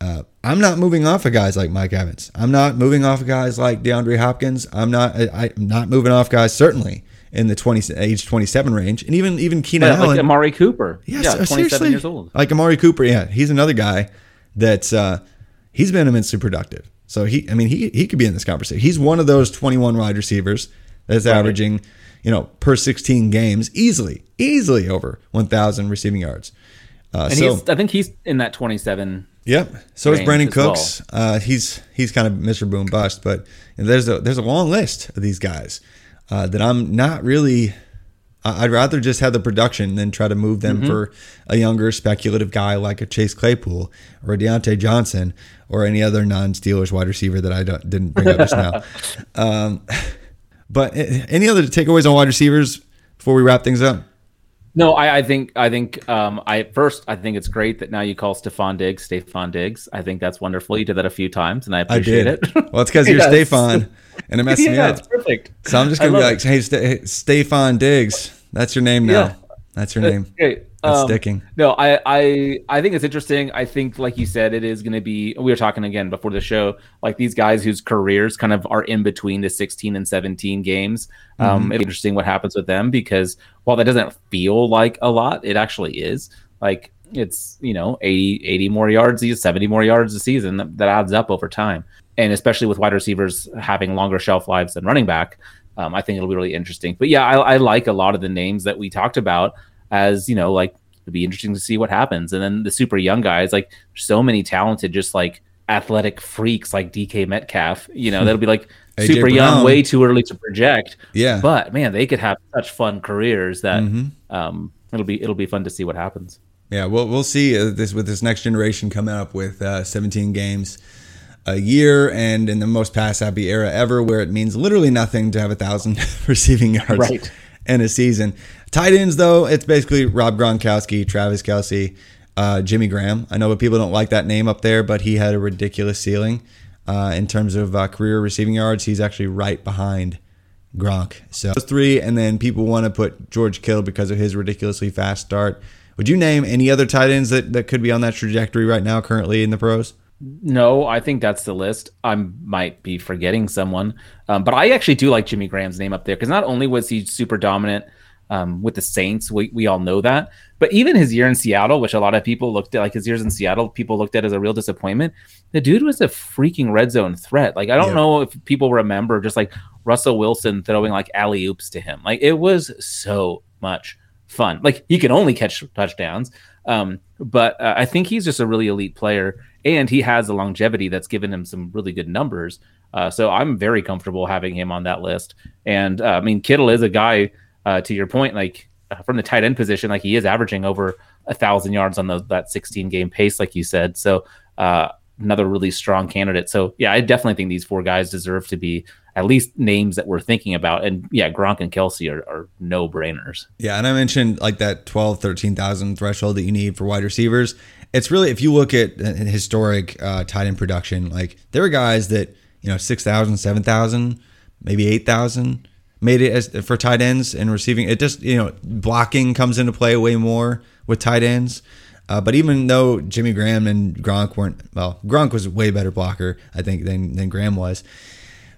Speaker 3: uh, I'm not moving off of guys like Mike Evans. I'm not moving off of guys like DeAndre Hopkins. I'm not. I, I'm not moving off guys certainly in the 20 age 27 range, and even even Keenan
Speaker 4: Yeah,
Speaker 3: Allen.
Speaker 4: like Amari Cooper.
Speaker 3: Yes,
Speaker 4: yeah,
Speaker 3: uh,
Speaker 4: 27
Speaker 3: seriously.
Speaker 4: years old.
Speaker 3: Like Amari Cooper, yeah, he's another guy that's uh, he's been immensely productive. So he, I mean, he he could be in this conversation. He's one of those 21 wide receivers that's averaging, you know, per 16 games easily, easily over 1,000 receiving yards. Uh,
Speaker 4: And
Speaker 3: so
Speaker 4: he's, I think he's in that 27
Speaker 3: Yep. So is Brandon
Speaker 4: as well.
Speaker 3: Cooks. Uh, he's he's kind of Mr. Boom bust, but there's a there's a long list of these guys uh, that I'm not really. I'd rather just have the production than try to move them
Speaker 4: Mm-hmm.
Speaker 3: for a younger speculative guy like a Chase Claypool or a Diontae Johnson or any other non-Steelers wide receiver that I didn't bring up just now. Um, but any other takeaways on wide receivers before we wrap things up?
Speaker 4: No, I, I think I think um, I first I think it's great that now you call Stephon Diggs Stephon Diggs. I think that's wonderful. You did that a few times, and I
Speaker 3: I
Speaker 4: appreciate
Speaker 3: did.
Speaker 4: it.
Speaker 3: Well, it's because you're
Speaker 4: Yes.
Speaker 3: Stefan, and it messed me
Speaker 4: yeah,
Speaker 3: up.
Speaker 4: it's perfect.
Speaker 3: So I'm just gonna be like, hey, St- hey, Stefan Diggs. That's your name now.
Speaker 4: Yeah.
Speaker 3: That's your name.
Speaker 4: Okay.
Speaker 3: That's
Speaker 4: um,
Speaker 3: sticking.
Speaker 4: No, I, I I think it's interesting. I think, like you said, it is going to be. We were talking again before the show, like these guys whose careers kind of are in between the 16 and 17 games.
Speaker 3: Mm-hmm.
Speaker 4: Um, it'll interesting what happens with them because while that doesn't feel like a lot, it actually is. Like it's you know 80 80 more yards, 70 more yards a season that, that adds up over time, and especially with wide receivers having longer shelf lives than running back. Um, I think it'll be really interesting. But yeah, I, I like a lot of the names that we talked about as you know, like it'd be interesting to see what happens. And then the super young guys, like so many talented, just like athletic freaks like DK Metcalf. You know, that'll be like super young, way too early to project.
Speaker 3: Yeah.
Speaker 4: But man, they could have such fun careers that
Speaker 3: Mhm.
Speaker 4: um, it'll be it'll be fun to see what happens.
Speaker 3: Yeah, we'll we'll see uh, this with this next generation coming up with uh, 17 games a year and in the most pass happy era ever, where it means literally nothing to have a thousand receiving yards
Speaker 4: Right.
Speaker 3: in a season. Tight ends though, it's basically Rob Gronkowski, Travis Kelce, uh, Jimmy Graham. I know people don't like that name up there, but he had a ridiculous ceiling uh, in terms of uh, career receiving yards. He's actually right behind Gronk. So those three, and then people want to put George Kittle because of his ridiculously fast start. Would you name any other tight ends that, that could be on that trajectory right now, currently in the pros?
Speaker 4: No, I think that's the list. I might be forgetting someone, um, but I actually do like Jimmy Graham's name up there because not only was he super dominant um, with the Saints, we, we all know that, but even his year in Seattle, which a lot of people looked at, like his years in Seattle, people looked at as a real disappointment. The dude was a freaking red zone threat. Like I don't
Speaker 3: Yeah.
Speaker 4: know if people remember just like Russell Wilson throwing like alley oops to him. Like it was so much fun. Like he can only catch touchdowns. Um, but uh, I think he's just a really elite player, and he has the longevity that's given him some really good numbers. Uh, so I'm very comfortable having him on that list. And uh, I mean, Kittle is a guy. Uh, to your point, like uh, from the tight end position, like he is averaging over a thousand yards on the, that 16 game pace, like you said. So uh, another really strong candidate. So yeah, I definitely think these four guys deserve to be at least names that we're thinking about. And yeah, Gronk and Kelce are, are no brainers.
Speaker 3: Yeah, and I mentioned like that 12, 13,000 threshold that you need for wide receivers. It's really, if you look at uh, historic uh, tight end production, like there are guys that, you know, 6,000, 7,000, maybe 8,000 made it as for tight ends and receiving. It just, you know, blocking comes into play way more with tight ends. Uh, but even though Jimmy Graham and Gronk weren't, well, Gronk was a way better blocker, I think, than, than Graham was.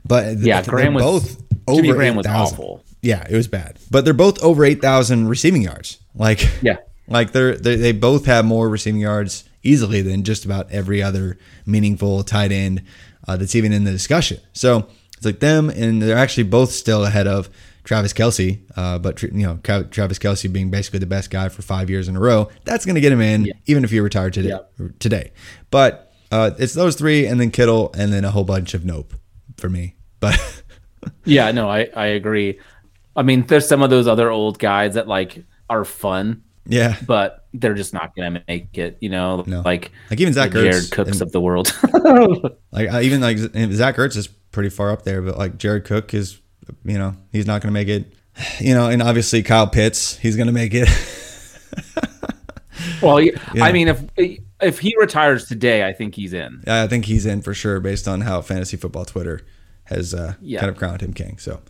Speaker 3: But
Speaker 4: Yeah,
Speaker 3: they're
Speaker 4: Graham was-
Speaker 3: both
Speaker 4: Jimmy
Speaker 3: over
Speaker 4: Graham was
Speaker 3: 8,000.
Speaker 4: awful.
Speaker 3: Yeah, it was bad. But they're both over 8,000 receiving yards. Like,
Speaker 4: Yeah.
Speaker 3: like they're, they they both have more receiving yards easily than just about every other meaningful tight end uh, that's even in the discussion. So it's like them, and they're actually both still ahead of Travis Kelce. Uh, but you know, Travis Kelce being basically the best guy for five years in a row, that's going to get him in, even if he retired today. Today, but uh, it's those three, and then Kittle, and then a whole bunch of nope for me. But
Speaker 4: Yeah, no, I, I agree. I mean, there's some of those other old guys that like are fun,
Speaker 3: yeah,
Speaker 4: but they're just not gonna make it. You know,
Speaker 3: No.
Speaker 4: like
Speaker 3: Like even Zach
Speaker 4: the Jared Cooks
Speaker 3: and-
Speaker 4: of the world.
Speaker 3: Like I even like Zach Ertz is pretty far up there, but like Jared Cook is, you know, he's not going to make it. You know, and obviously Kyle Pitts, he's going to make it.
Speaker 4: well, yeah. I mean, if if he retires today, I think he's in.
Speaker 3: I think he's in for sure based on how fantasy football Twitter has uh,
Speaker 4: Yeah.
Speaker 3: kind of crowned him king. So,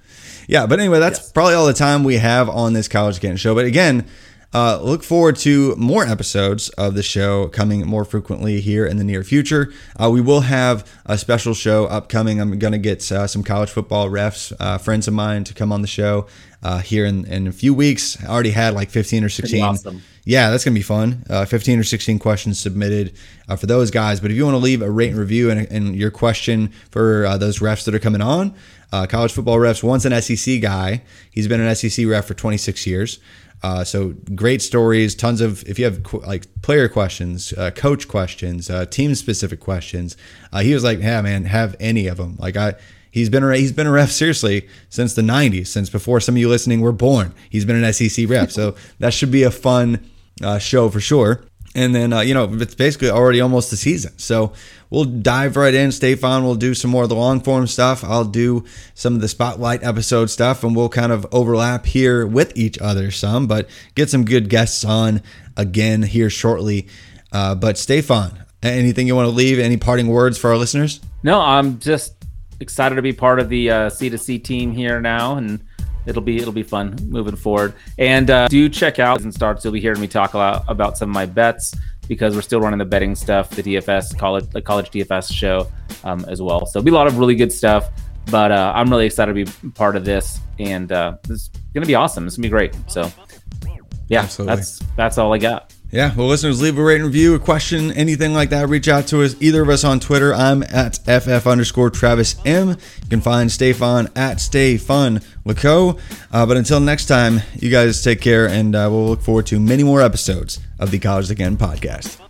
Speaker 3: yeah. But anyway, that's probably all the time we have on this College Getting show. But again, uh, look forward to more episodes of the show coming more frequently here in the near future. Uh, we will have a special show upcoming. I'm going to get uh, some college football refs, uh, friends of mine, to come on the show uh, here in, in a few weeks. I already had like 15 or 16.
Speaker 4: awesome.
Speaker 3: Yeah, that's gonna be fun. Uh, 15 or 16 questions submitted uh, for those guys. But if you want to leave a rate and review and, and your question for uh, those refs that are coming on, uh, college football refs. One's an SEC guy. He's been an SEC ref for 26 years. Uh, so great stories, tons of. If you have qu- like player questions, uh, coach questions, uh, team specific questions, uh, he was like, "Yeah, man, have any of them." Like I, he's been a he's been a ref seriously since the '90s, since before some of you listening were born. He's been an SEC ref, so that should be a fun uh, show for sure. And then, uh, you know, it's basically already almost the season. So we'll dive right in. Stefan we'll do some more of the long form stuff. I'll do some of the spotlight episode stuff, and we'll kind of overlap here with each other some, but get some good guests on again here shortly. Uh, but Stefan, anything you want to leave? Any parting words for our listeners?
Speaker 4: No, I'm just excited to be part of the uh, C2C team here now. And it'll be it'll be fun moving forward. And uh, do check out and starts. You'll be hearing me talk a lot about some of my bets because we're still running the betting stuff, the DFS college the college DFS show um, as well. So it'll be a lot of really good stuff. But uh, I'm really excited to be part of this, and uh, it's gonna be awesome. It's gonna be great. So yeah,
Speaker 3: Absolutely.
Speaker 4: that's that's all I got.
Speaker 3: Yeah, well, listeners, leave a rate and review, a question, anything like that. Reach out to us, either of us on Twitter. I'm at FF underscore Travis M. You can find Stay Stefan at Stay Fun Laco. Uh, but until next time, you guys take care, and uh, we'll look forward to many more episodes of the College Again podcast.